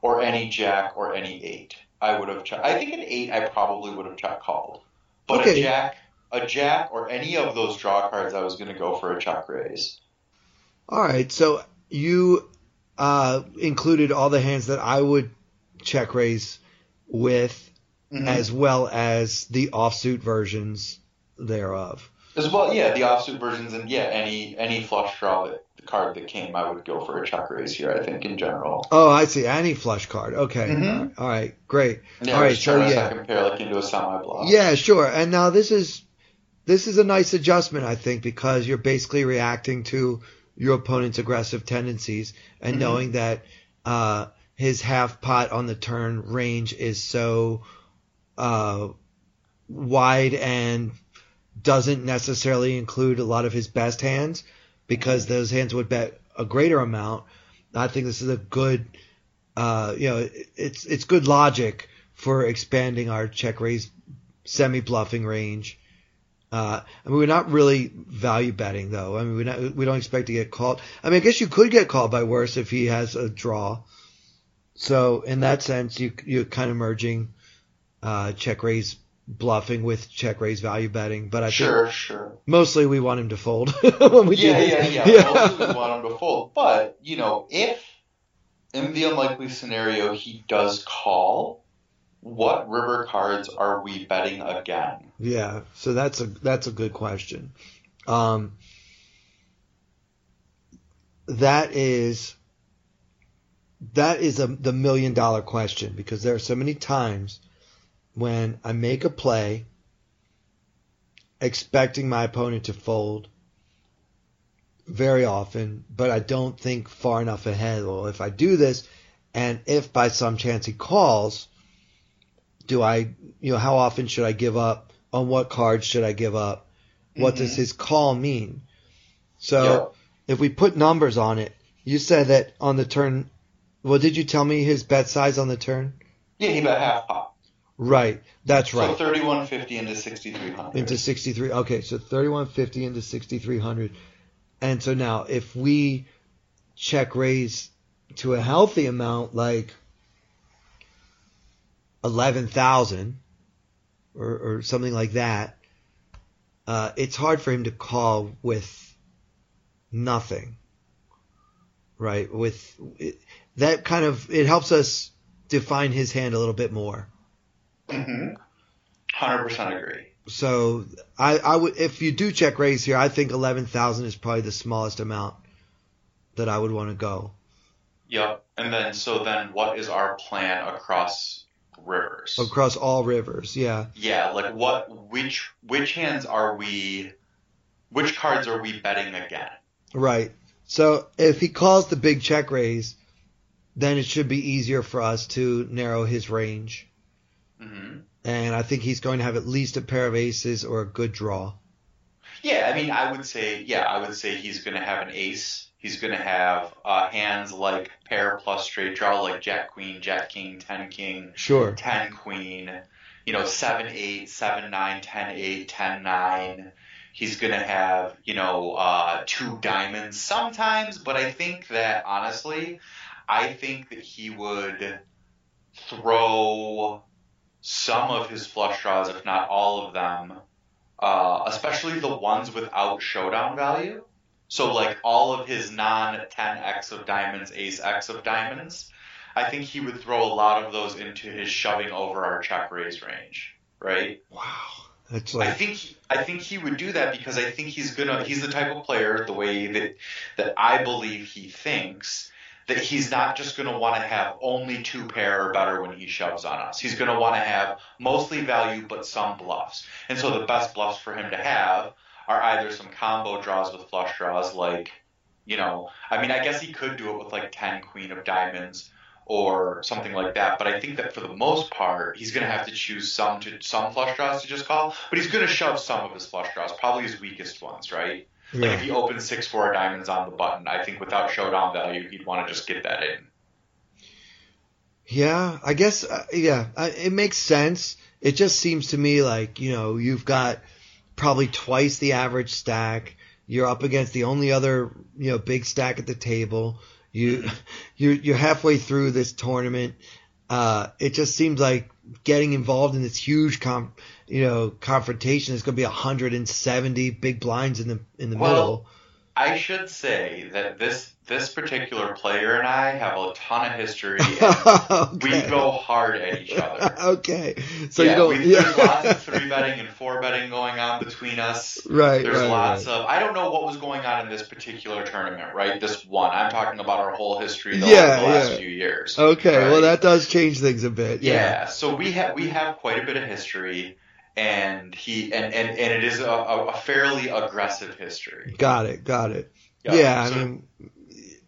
or any jack or any eight, I would have. Check, I think an eight, I probably would have check called, but okay. a jack, a jack, or any of those draw cards, I was going to go for a check raise. All right, so you uh, included all the hands that I would check raise with, mm-hmm. as well as the offsuit versions thereof. As well, yeah, the offsuit versions, and yeah, any any flush draw that the card that came, I would go for a check raise here. I think in general. Oh, I see. Any flush card. Okay. Mm-hmm. All right. Great. Yeah, all right. So yeah, compare like into a semi block. Yeah, sure. And now this is this is a nice adjustment, I think, because you're basically reacting to your opponent's aggressive tendencies and mm-hmm. knowing that uh, his half pot on the turn range is so uh, wide and doesn't necessarily include a lot of his best hands because those hands would bet a greater amount. I think this is a good, uh, you know, it's it's good logic for expanding our check raise semi bluffing range uh, I mean, we're not really value betting though. I mean, we not, we don't expect to get called. I mean, I guess you could get called by worse if he has a draw. So in that sense, you you're kind of merging uh, check raise bluffing with check raise value betting. But I sure, think sure. mostly we want him to fold when we yeah, do yeah, yeah, yeah. Mostly we want him to fold. But you know, if in the unlikely scenario he does call, what river cards are we betting again? Yeah, so that's a that's a good question. Um, that is that is a, the million dollar question because there are so many times when I make a play expecting my opponent to fold very often, but I don't think far enough ahead. Well, if I do this, and if by some chance he calls, do I, you know, how often should I give up? On what cards should I give up? What mm-hmm. does his call mean? So if we put numbers on it, you said that on the turn. Well, did you tell me his bet size on the turn? Yeah, he bet half pot. Right. That's right. So 3150 into 6300. into 63. Okay, so 3150 into 6300. And so now if we check raise to a healthy amount like 11,000 or, or something like that, uh, it's hard for him to call with nothing. Right? With it, that kind of, it helps us define his hand a little bit more. Hmm 100% agree. So I, I would if you do check raise here, I think eleven thousand is probably the smallest amount that I would want to go. Yep. And then, so then what is our plan across rivers? Across all rivers, yeah. Yeah, like what, which, which hands are we, which cards are we betting again? Right. So if he calls the big check raise, then it should be easier for us to narrow his range. Hmm And I think he's going to have at least a pair of aces or a good draw. Yeah, I mean, I would say, yeah, I would say he's going to have an ace. He's going to have uh, hands like pair plus straight draw, like Jack Queen, Jack King, Ten King, Sure. Ten Queen. You know, seven eight, seven nine, ten eight, ten nine. He's going to have, you know, uh, two diamonds sometimes, but I think that honestly, I think that he would throw some of his flush draws, if not all of them, uh, especially the ones without showdown value. So like all of his non 10x of diamonds, ace x of diamonds, I think he would throw a lot of those into his shoving over our check raise range, right? Wow. That's like... I like think I think he would do that because I think he's gonna he's the type of player the way that that I believe he thinks that he's not just gonna want to have only two pair or better when he shoves on us. He's gonna want to have mostly value but some bluffs. And so the best bluffs for him to have are either some combo draws with flush draws like you know, I mean I guess he could do it with like 10 queen of diamonds or something like that. But I think that for the most part, he's going to have to choose some to some flush draws to just call. But he's going to shove some of his flush draws, probably his weakest ones, right? Like if he opens six four diamonds on the button, I think without showdown value, he'd want to just get that in. Yeah, I guess uh, yeah, I, it makes sense. It just seems to me like, you know, you've got probably twice the average stack. You're up against the only other, you know, big stack at the table. You you're you're halfway through this tournament. Uh, it just seems like getting involved in this huge com, you know, confrontation There's going to be 170 big blinds in the in the Well, middle. I should say that this this particular player and I have a ton of history. And we go hard at each other. okay. So yeah, you don't. we, there's lots of three betting and four betting going on between us. right. There's right, lots right. of I don't know what was going on in this particular tournament, right? This one. I'm talking about our whole history the, Yeah, the last yeah. few years. Okay, right? well that does change things a bit. yeah. Yeah. So we have we have quite a bit of history, and he and and, and it is a, a fairly aggressive history. Got it. Got it. Yeah. I so- mean,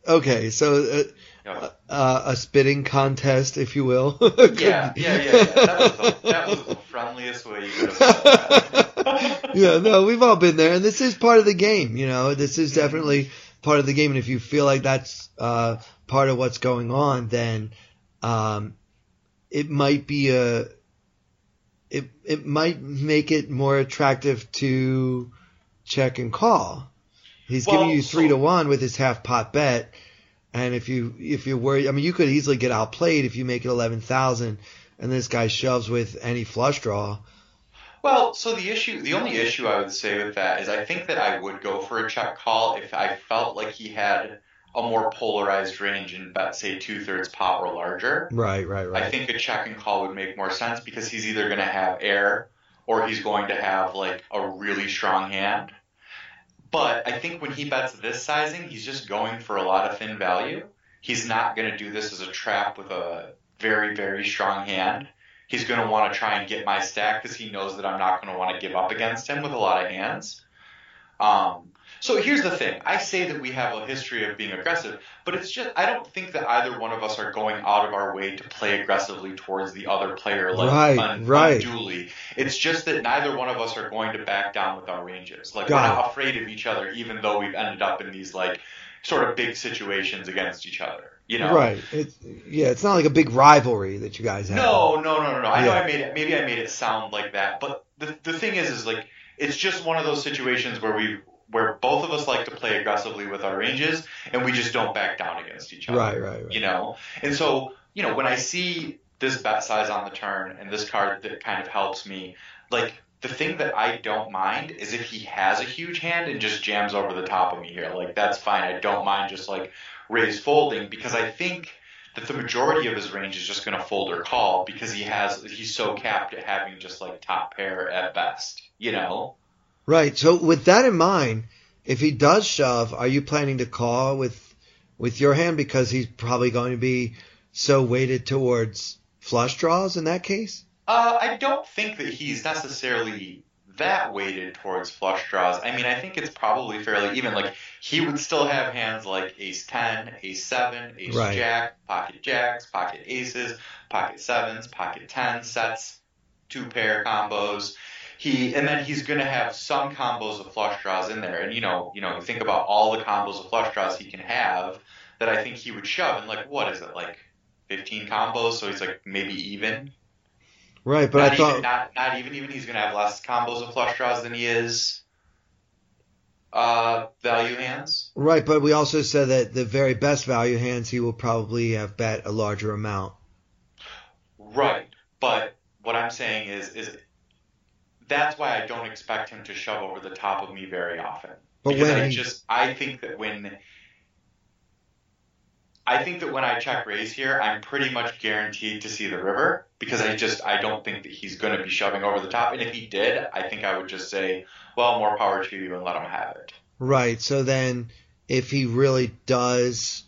okay. So uh, yeah. uh, a spitting contest, if you will. Yeah, yeah, yeah, yeah. That was, the, that was the friendliest way you could have yeah. No, we've all been there, and this is part of the game. You know, this is definitely part of the game. And if you feel like that's uh, part of what's going on, then um, it might be a it it might make it more attractive to check and call. He's Well, giving you three so- to one with his half pot bet, and if you if you're worried, I mean, you could easily get outplayed if you make it eleven thousand, and this guy shoves with any flush draw. Well, so the issue, the only issue I would say with that is I think that I would go for a check call if I felt like he had a more polarized range and bet say two thirds pot or larger. Right, right, right. I think a check and call would make more sense because he's either going to have air or he's going to have like a really strong hand. But I think when he bets this sizing, he's just going for a lot of thin value. He's not going to do this as a trap with a very, very strong hand. He's going to want to try and get my stack because he knows that I'm not going to want to give up against him with a lot of hands. Um, so here's the thing. I say that we have a history of being aggressive, but it's just I don't think that either one of us are going out of our way to play aggressively towards the other player like Right, un- right. unduly. It's just that neither one of us are going to back down with our ranges. Like Got we're not afraid of each other, even though we've ended up in these like sort of big situations against each other. You know, Right. It's yeah. It's not like a big rivalry that you guys have. No, no, no, no, no. I know I made it. Maybe I made it sound like that, but the the thing is, is like it's just one of those situations where we where both of us like to play aggressively with our ranges, and we just don't back down against each other. Right. Right. Right. You know, and so you know when I see this bet size on the turn and this card that kind of helps me, like. The thing that I don't mind is if he has a huge hand and just jams over the top of me here. Like that's fine. I don't mind just like raise folding because I think that the majority of his range is just going to fold or call because he has he's so capped at having just like top pair at best, you know. Right. So with that in mind, if he does shove, are you planning to call with with your hand because he's probably going to be so weighted towards flush draws in that case? Uh, I don't think that he's necessarily that weighted towards flush draws. I mean, I think it's probably fairly even. Like he would still have hands like ace ten, ace seven, ace Right. jack, pocket jacks, pocket aces, pocket sevens, pocket tens sets, two pair combos. He and then he's going to have some combos of flush draws in there. And you know, you know, think about all the combos of flush draws he can have that I think he would shove. And like, what is it like? 15 combos, so he's like maybe even. Right. But not I thought even, not, not even even he's going to have less combos of flush draws than he is uh, value hands. right. But we also said that the very best value hands he will probably have bet a larger amount. Right, but what I'm saying is is that's why I don't expect him to shove over the top of me very often. But because when I just I think that when I think that when I check raise here, I'm pretty much guaranteed to see the river because I just I don't think that he's going to be shoving over the top. And if he did, I think I would just say, well, more power to you and let him have it. Right. So then, if he really does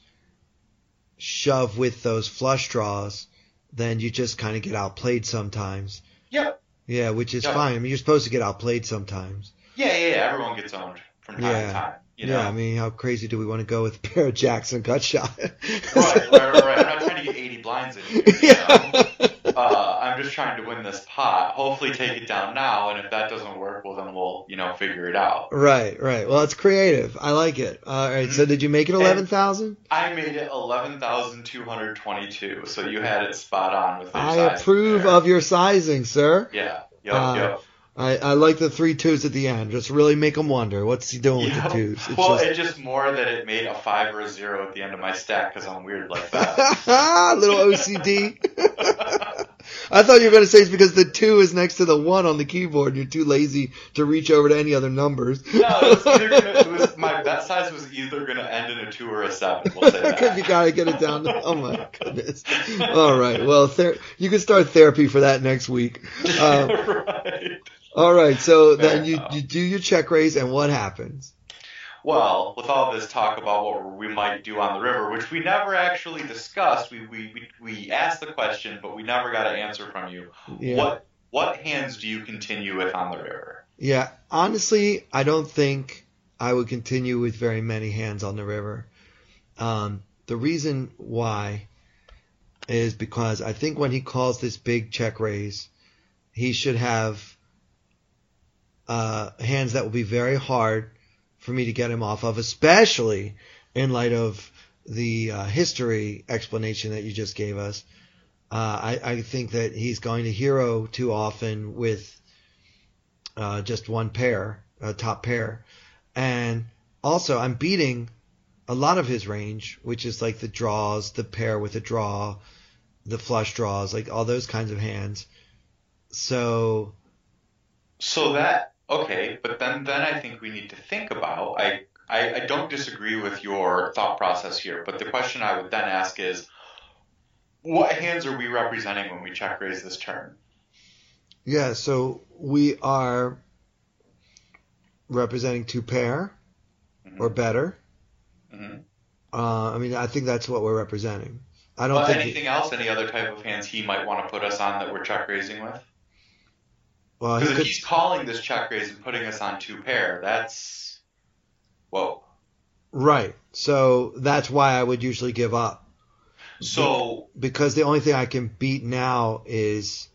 shove with those flush draws, then you just kind of get outplayed sometimes. Yep. Yeah, which is Yeah. fine. I mean, you're supposed to get outplayed sometimes. Yeah, yeah, yeah. Everyone gets owned from time Yeah. to time. You know? Yeah, I mean, how crazy do we want to go with a pair of jacks and gut shot? right, right, right, right. I'm not trying to get 80 blinds in here. Know? Uh, I'm just trying to win this pot. Hopefully, take it down now, and if that doesn't work, well, then we'll, you know, figure it out. Right, right. Well, it's creative. I like it. All right. So, did you make it eleven thousand? I made it 11,222, so you had it spot on with your I approve there. of your sizing, sir. Yeah, yep, Uh, yep. I, I like the three twos at the end. Just really make them wonder. What's he doing with the twos? It's well, just- it's just more that it made a five or a zero at the end of my stack because I'm weird like that. little OCD. I thought you were going to say it's because the two is next to the one on the keyboard and you're too lazy to reach over to any other numbers. no, it was either gonna, it was, my bet size was either going to end in a two or a seven. We'll say Because that. you got to get it down. To, oh my goodness. All right. Well, ther- you can start therapy for that next week. Um, right. all right. So then you, enough. you do your check raise and what happens? Well, with all this talk about what we might do on the river, which we never actually discussed, we we, we, asked the question, but we never got an answer from you. Yeah. What what hands do you continue with on the river? Yeah, honestly, I don't think I would continue with very many hands on the river. Um, the reason why is because I think when he calls this big check raise, he should have uh, hands that will be very hard for me to get him off of, especially in light of the uh, history explanation that you just gave us. Uh, I, I think that he's going to hero too often with uh, just one pair, a top pair. And also, I'm beating a lot of his range, which is like the draws, the pair with a draw, the flush draws, like all those kinds of hands. So, So that okay, but then then I think we need to think about I, I I don't disagree with your thought process here, but the question I would then ask is what hands are we representing when we check raise this turn? yeah, so we are representing two pair or better. hmm Uh, I mean, I think that's what we're representing. I don't think. anything else? Any other type of hands he might want to put us on that we're check raising with? Well, he Because if could, he's calling this check raise and putting us on two pair, that's whoa. right. So that's why I would usually give up. So because the only thing I can beat now is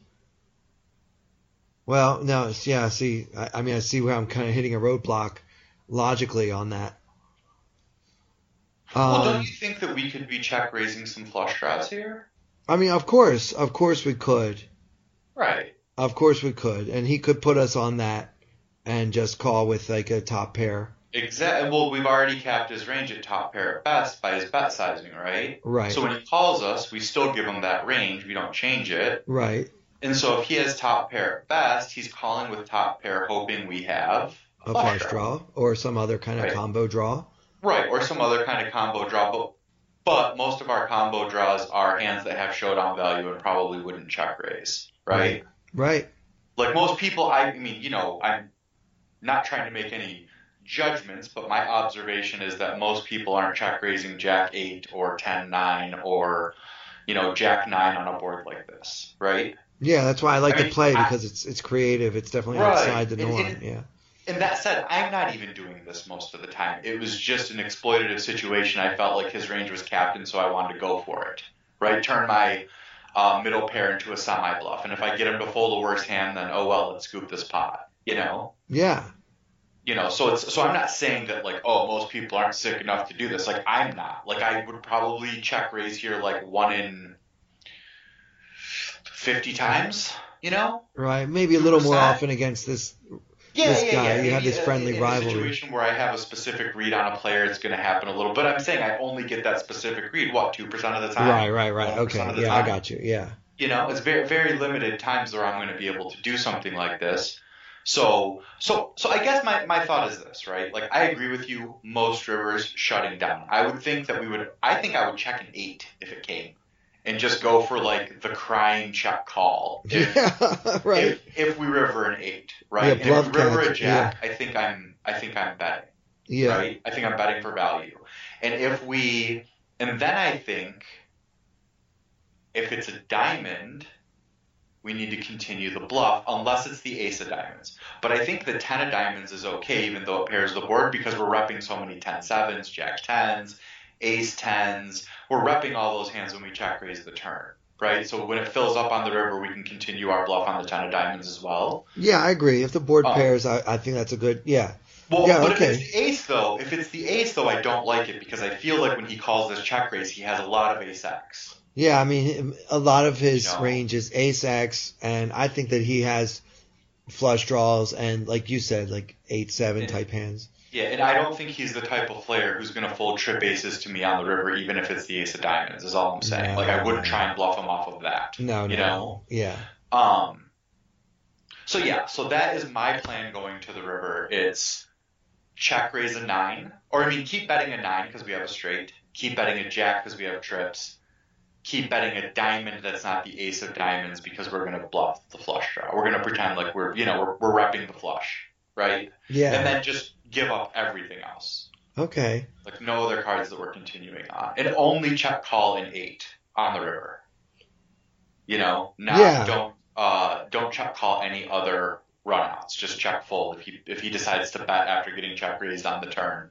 well, no, yeah. See, I, I mean, I see where I'm kind of hitting a roadblock logically on that. well, Um, don't you think that we could be check raising some flush draws here? I mean, of course, of course we could. Right. Of course we could. And he could put us on that and just call with like a top pair. Exactly. Well, we've already capped his range at top pair at best by his bet sizing, right? Right. So when he calls us, we still give him that range. We don't change it. right. And so if he has top pair at best, he's calling with top pair, hoping we have A flush draw or some other kind of Right. combo draw. Right, or some other kind of combo draw. But, but most of our combo draws are hands that have showdown value and probably wouldn't check raise, right? Right. Like most people, I mean, you know, I'm not trying to make any judgments, but my observation is that most people aren't check raising Jack 8 or 10 9 or, you know, Jack 9 on a board like this, right? Yeah, that's why I like I to mean, play I- because it's it's creative. It's definitely Right. outside the norm. and- yeah. And that said, I'm not even doing this most of the time. It was just an exploitative situation. I felt like his range was capped, and so I wanted to go for it. Right? Turn my uh, middle pair into a semi bluff, and if I get him to fold a worse hand, then oh well, let's scoop this pot. You know. Yeah. You know. So it's so I'm not saying that like oh most people aren't sick enough to do this. Like I'm not. Like I would probably check raise here like one in fifty times. You know. Right. Maybe a little more 2%. often against this. This guy, you have this uh, friendly in rivalry. A situation where I have a specific read on a player, it's going to happen a little. But I'm saying I only get that specific read what two percent of the time. Right. Right. Right. Okay. Yeah, I got you. Yeah. You know, it's very very limited times where I'm going to be able to do something like this. So so so I guess my, my thought is this, right? Like I agree with you. Most rivers shutting down. I would think that we would. I think I would check an eight if it came, and just go for like the crying check call. If, Yeah. right. if, if we river an eight, right? Yeah, and if river a catch, jack, I think I'm I think I'm betting, yeah. right? I think I'm betting for value. And if we and then I think if it's a diamond, we need to continue the bluff unless it's the ace of diamonds. But I think the ten of diamonds is okay even though it pairs the board because we're repping so many ten sevens, jack tens, ace tens. We're repping all those hands when we check raise the turn. Right? So when it fills up on the river, we can continue our bluff on the ten of diamonds as well. Yeah, I agree. If the board Oh. pairs, I, I think that's a good. Yeah. Well, Yeah, but okay. if it's the ace though, if it's the ace though, I don't like it because I feel like when he calls this check raise, he has a lot of ace X. Yeah, I mean, a lot of his No. range is ace X, and I think that he has flush draws and, like you said, like eight seven Yeah. type hands. Yeah, and I don't think he's the type of player who's going to fold trip aces to me on the river, even if it's the ace of diamonds. Is all I'm saying. No. Like I wouldn't try and bluff him off of that. No, no, You know? yeah, Um. So yeah, so that is my plan going to the river. It's check raise a nine, or I mean, keep betting a nine because we have a straight. Keep betting a jack because we have trips. Keep betting a diamond that's not the ace of diamonds because we're going to bluff the flush draw. We're going to pretend like we're, you know, we're, we're repping the flush, right? yeah. And then just give up everything else. okay, Like no other cards that we're continuing on. And only check call an eight on the river. You know, not Yeah. don't uh don't check call any other runouts. Just check fold if he if he decides to bet after getting check raised on the turn.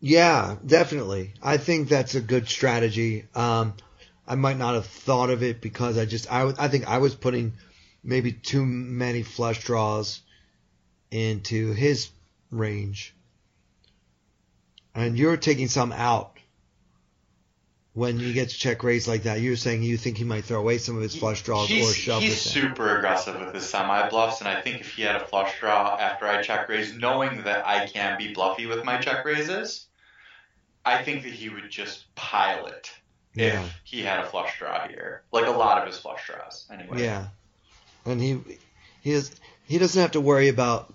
yeah, definitely. I think that's a good strategy. Um, I might not have thought of it because I just I, I think I was putting maybe too many flush draws into his range, and you're taking some out. When he gets check raised like that, you're saying you think he might throw away some of his flush draws he's, or shove he's super aggressive with his semi bluffs, and I think if he had a flush draw after I check raise, knowing that I can be bluffy with my check raises, I think that he would just pile it if he had a flush draw here. Like a lot of his flush draws, anyway. yeah, and he he does he doesn't have to worry about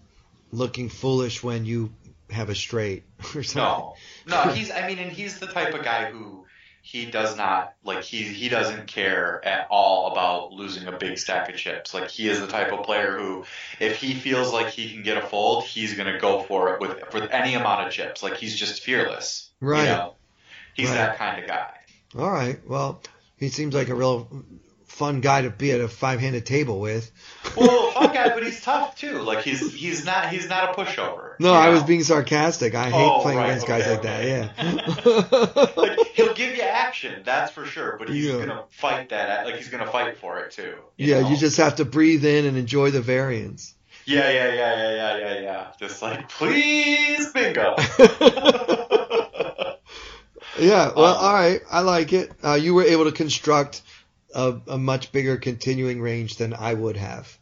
looking foolish when you have a straight or something. No, no, he's. I mean, and he's the type of guy who he does not like. He he doesn't care at all about losing a big stack of chips. Like he is the type of player who, if he feels like he can get a fold, he's gonna go for it with with any amount of chips. Like he's just fearless. Right. You know? He's Right. that kind of guy. All right. Well, he seems like a real fun guy to be at a five-handed table with. Well, fun guy, but he's tough too. Like he's he's not he's not a pushover. No, you I was being sarcastic. I hate Oh, playing right, against guys okay, like okay. that. Yeah. like he'll give you action, that's for sure. But he's Yeah. gonna fight that. Like he's gonna fight for it too. yeah, know? you just have to breathe in and enjoy the variance. Yeah, yeah, yeah, yeah, yeah, yeah, yeah. Just like, please, bingo. Yeah, well, Um, all right, I like it. Uh, you were able to construct a, a much bigger continuing range than I would have.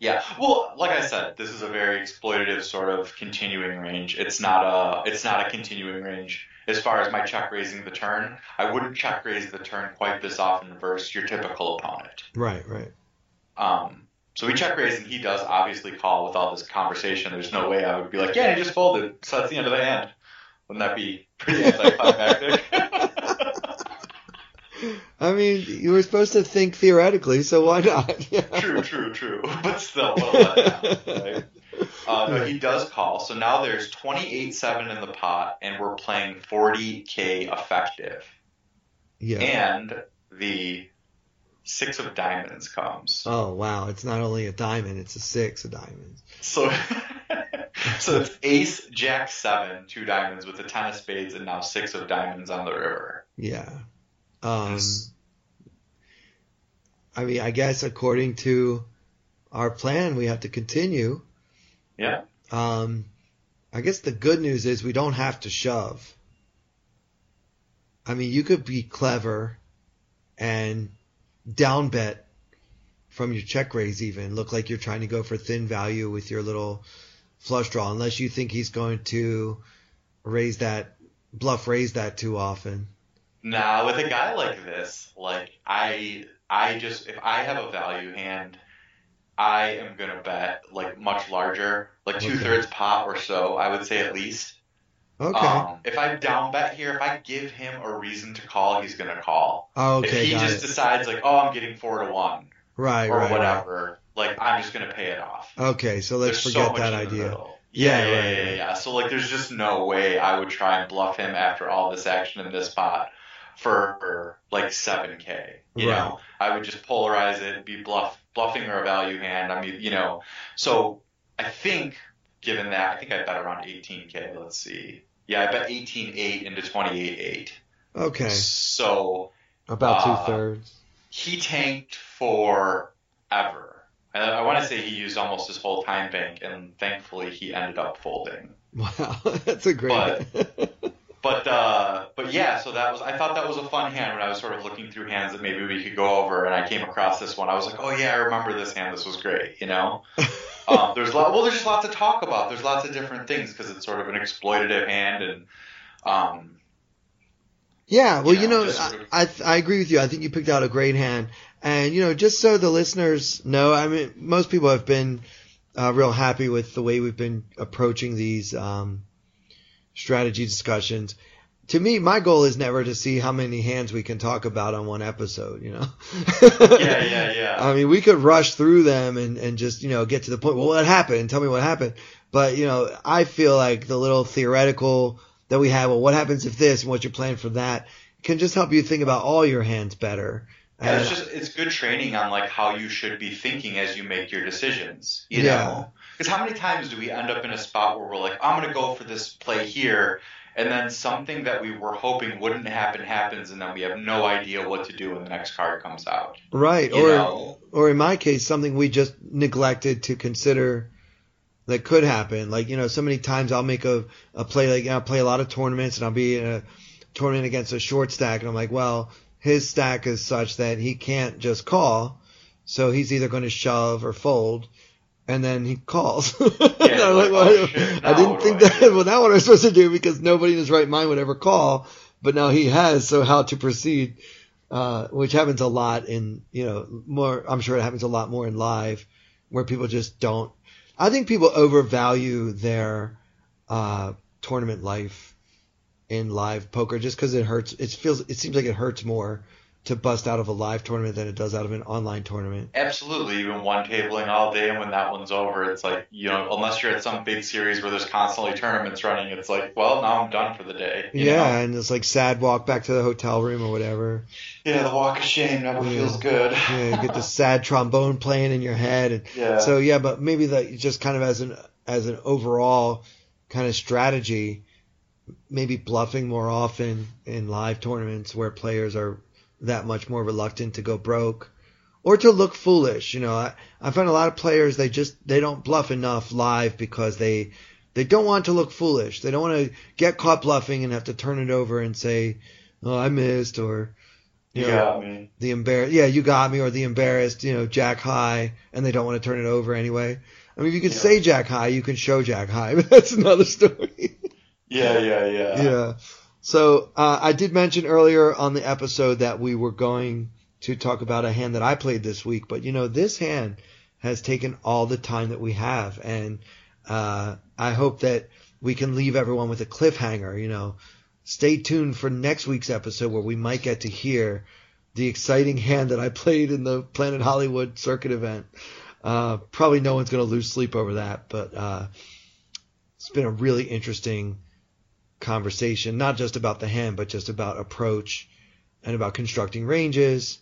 Yeah. Well, like I said, this is a very exploitative sort of continuing range. It's not a it's not a continuing range as far as my check raising the turn. I wouldn't check raise the turn quite this often versus your typical opponent. Right, right. Um, so we check raise and he does obviously call with all this conversation. There's no way I would be like, yeah, he just folded, so that's the end of the hand. Wouldn't that be pretty anticlimactic? I mean, you were supposed to think theoretically, so why not? Yeah. true, true, true. But still, letdown, right? Uh, no, he does call. So now there's 28-7 in the pot, and we're playing 40k effective. Yeah. And the six of diamonds comes. Oh wow, it's not only a diamond, it's a six of diamonds. So, so it's ace, jack, seven, two diamonds with a ten of spades, and now six of diamonds on the river. Yeah. Um, I mean, I guess according to our plan, we have to continue. Yeah. Um, I guess the good news is we don't have to shove. I mean, you could be clever and down bet from your check raise even look like you're trying to go for thin value with your little flush draw unless you think he's going to raise that bluff raise that too often. Nah, with a guy like this, like I, I just if I have a value hand, I am gonna bet like much larger, like two thirds pot or so. I would say at least. Okay. Um, if I down bet here, if I give him a reason to call, he's gonna call. okay, if he just it. decides like, oh, I'm getting four to one Right, or right, right. whatever, like I'm just gonna pay it off. Okay, so let's There's forget so that idea. Yeah, Yeah, yeah, right, yeah, right. yeah. So like, there's just no way I would try and bluff him after all this action in this pot for, like 7k. You Right. know, I would just polarize it, be bluff, bluffing or a value hand. I mean, you know, so I think given that, I think I bet around 18k. Let's see. Yeah, I bet 18.8 into 28.8. Okay, So about Uh, two thirds. he tanked for ever. I, I want to say he used almost his whole time bank, and thankfully he ended up folding. Wow, that's a great. But uh, but yeah, so that was I thought that was a fun hand when I was sort of looking through hands that maybe we could go over, and I came across this one. I was like, oh yeah, I remember this hand. This was great, you know. um, there's lot, well, there's just lots to talk about. There's lots of different things because it's sort of an exploitative hand, and um, yeah, well, you you know, know, just I, sort of- I I agree with you. I think you picked out a great hand, and you know, just so the listeners know, I mean, most people have been uh, real happy with the way we've been approaching these um, strategy discussions. To me, my goal is never to see how many hands we can talk about on one episode. You know. yeah, yeah, yeah. I mean, we could rush through them and, and just, you know, get to the point. Well, what happened? Tell me what happened. But, you know, I feel like the little theoretical that we have, well, what happens if this and what you're planning for that can just help you think about all your hands better. Yeah, it's uh, just it's good training on like how you should be thinking as you make your decisions. You Yeah. know, because how many times do we end up in a spot where we're like, I'm gonna go for this play here, and then something that we were hoping wouldn't happen happens, and then we have no idea what to do when the next card comes out. right. You Or, know, or in my case, something we just neglected to consider that could happen. Like, you know, so many times I'll make a, a play, like, I'll play a lot of tournaments and I'll be in a tournament against a short stack and I'm like, well, his stack is such that he can't just call. So he's either going to shove or fold. And then he calls. And I'm like, well, oh, shit, I didn't think I that. do? Well, now what am I supposed to do? Because nobody in his right mind would ever call. But now he has. So how to proceed? uh, which happens a lot in you know more. I'm sure it happens a lot more in live, where people just don't. I think people overvalue their uh, tournament life in live poker just because it hurts. It feels. It seems like it hurts more to bust out of a live tournament than it does out of an online tournament. absolutely, you've been one tabling all day, and when that one's over, it's like you know, unless you're at some big series where there's constantly tournaments running, it's like, well, now I'm done for the day. yeah, know? and it's like sad walk back to the hotel room or whatever. yeah, the walk of shame never Yeah. feels good. Yeah, you get the sad trombone playing in your head, and Yeah. So yeah, but maybe that just kind of as an as an overall kind of strategy, maybe bluffing more often in live tournaments where players are that much more reluctant to go broke or to look foolish. You know, I, I find a lot of players they just they don't bluff enough live because they they don't want to look foolish. They don't want to get caught bluffing and have to turn it over and say, "Oh, I missed," or You know, got me. the embarrassed. Yeah, you got me, or the embarrassed. You know, Jack high, and they don't want to turn it over anyway. I mean, if you can Yeah. say Jack high, you can show Jack high, but that's another story. Yeah, yeah, yeah. yeah. So uh, I did mention earlier on the episode that we were going to talk about a hand that I played this week, but you know this hand has taken all the time that we have, and uh, I hope that we can leave everyone with a cliffhanger. You know, stay tuned for next week's episode where we might get to hear the exciting hand that I played in the Planet Hollywood circuit event. Uh, probably no one's going to lose sleep over that, but uh, it's been a really interesting conversation, not just about the hand, but just about approach and about constructing ranges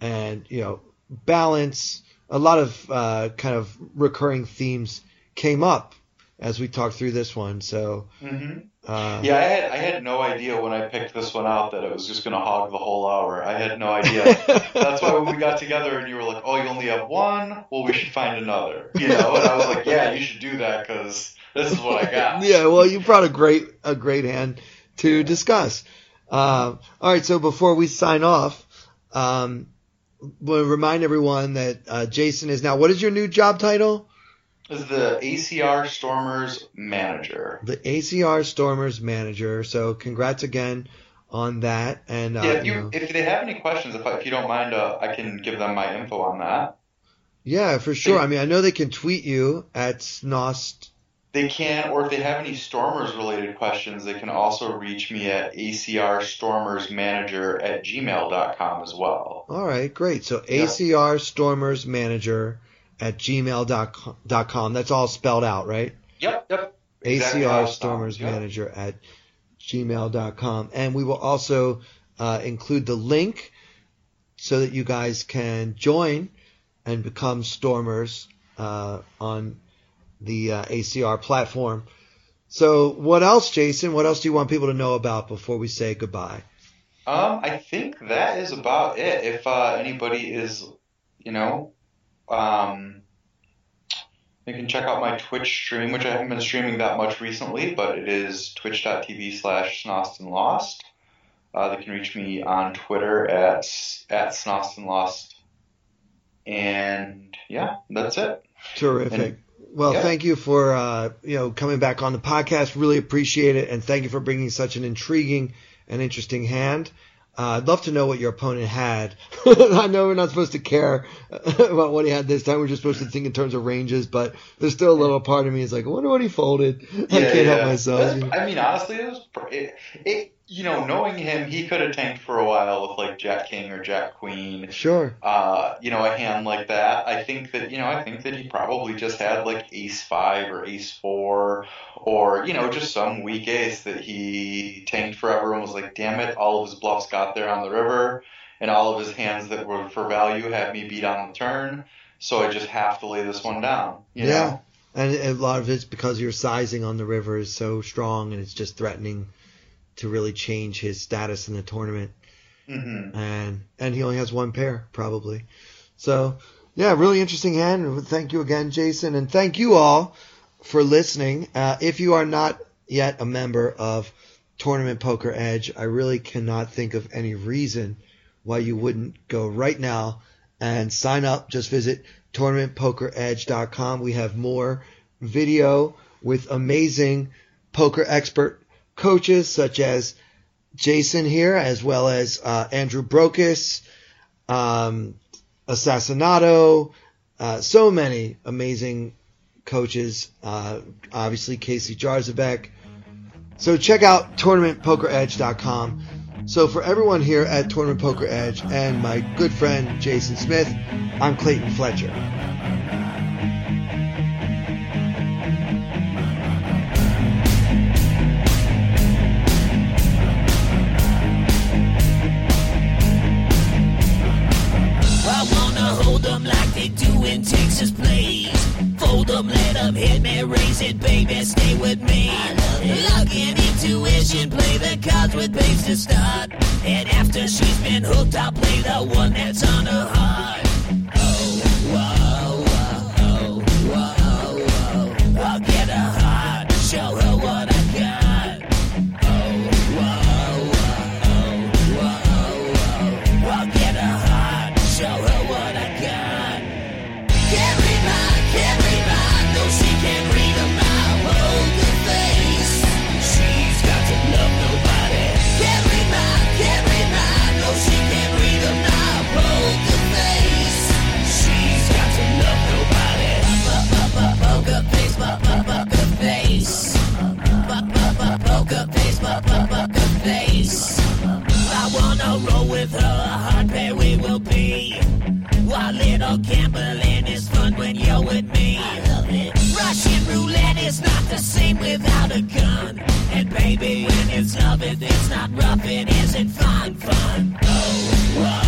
and, you know, balance. A lot of uh, kind of recurring themes came up as we talked through this one. So, hmm uh, Yeah, I had I had no idea when I picked this one out that it was just gonna hog the whole hour. I had no idea. That's why when we got together and you were like, "Oh, you only have one? Well, we should find another." You know, and I was like, "Yeah, you should do that because this is what I got." yeah, well, you brought a great a great hand to discuss. Uh, all right, so before we sign off, um, we'll remind everyone that uh, Jason is now. What is your new job title? Is the ACR Stormers manager. The ACR Stormers manager. So congrats again on that. And uh, Yeah, if you you know, if they have any questions, if if you don't mind, uh, I can give them my info on that. yeah, for sure. I mean, I know they can tweet you at Snost. They can, or if they have any Stormers related questions, they can also reach me at acrstormersmanager at gmail.com as well. All right, great. So Yeah. ACR at gmail.com. That's all spelled out, right? Yep, yep. Exactly how ACR it sounds, Stormers yep. At gmail.com. And we will also uh, include the link so that you guys can join and become Stormers uh, on the uh, ACR platform. So, what else, Jason? What else do you want people to know about before we say goodbye? Um, I think that is about it. If uh, anybody is, you know, um, you can check out my Twitch stream, which I haven't been streaming that much recently, but it is twitch.tv slash snostnlost. Uh, they can reach me on Twitter at at snostnlost. And yeah, that's it. Terrific. And- well, yeah. thank you for uh, you know coming back on the podcast. Really appreciate it, and thank you for bringing such an intriguing and interesting hand. Uh, I'd love to know what your opponent had. I know we're not supposed to care about what he had this time. We're just supposed to think in terms of ranges, but there's still a little part of me is like, I wonder what he folded. I can't help myself. That's- I mean, honestly, it was it, it. You know, knowing him, he could have tanked for a while with like Jack King or Jack Queen. Sure. Uh, you know, a hand like that. I think that you know, I think that he probably just had like Ace Five or Ace Four, or you know, just some weak ace that he tanked forever and was like, damn it, all of his bluffs got there on the river, and all of his hands that were for value had me beat on the turn. So I just have to lay this one down. You Yeah. know? And a lot of it's because your sizing on the river is so strong and it's just threatening to really change his status in the tournament. hmm and and he only has one pair probably. So yeah, really interesting hand. Thank you again, Jason, and thank you all for listening. Uh, if you are not yet a member of Tournament Poker Edge, I really cannot think of any reason why you wouldn't go right now and sign up. Just visit tournamentpokeredge.com. We have more video with amazing poker expert coaches such as Jason here, as well as uh, Andrew Brokos, um, Assassinato, uh, so many amazing coaches. Uh, obviously, Casey Jarzabek. So check out tournamentpokeredge.com. So for everyone here at Tournament Poker Edge and my good friend Jason Smith, I'm Clayton Fletcher. Texas plays. Fold them, let them hit me, raise it, baby, stay with me. Luck and intuition, play the cards with babes to start. And after she's been hooked, I'll play the one that's on her heart. poker face, but poker face. I wanna roll with her, hard pair we will be. While little gambling is fun when you're with me. Russian roulette is not the same without a gun. And baby, when it's love, it's not rough, it isn't fun, fun. Oh, whoa.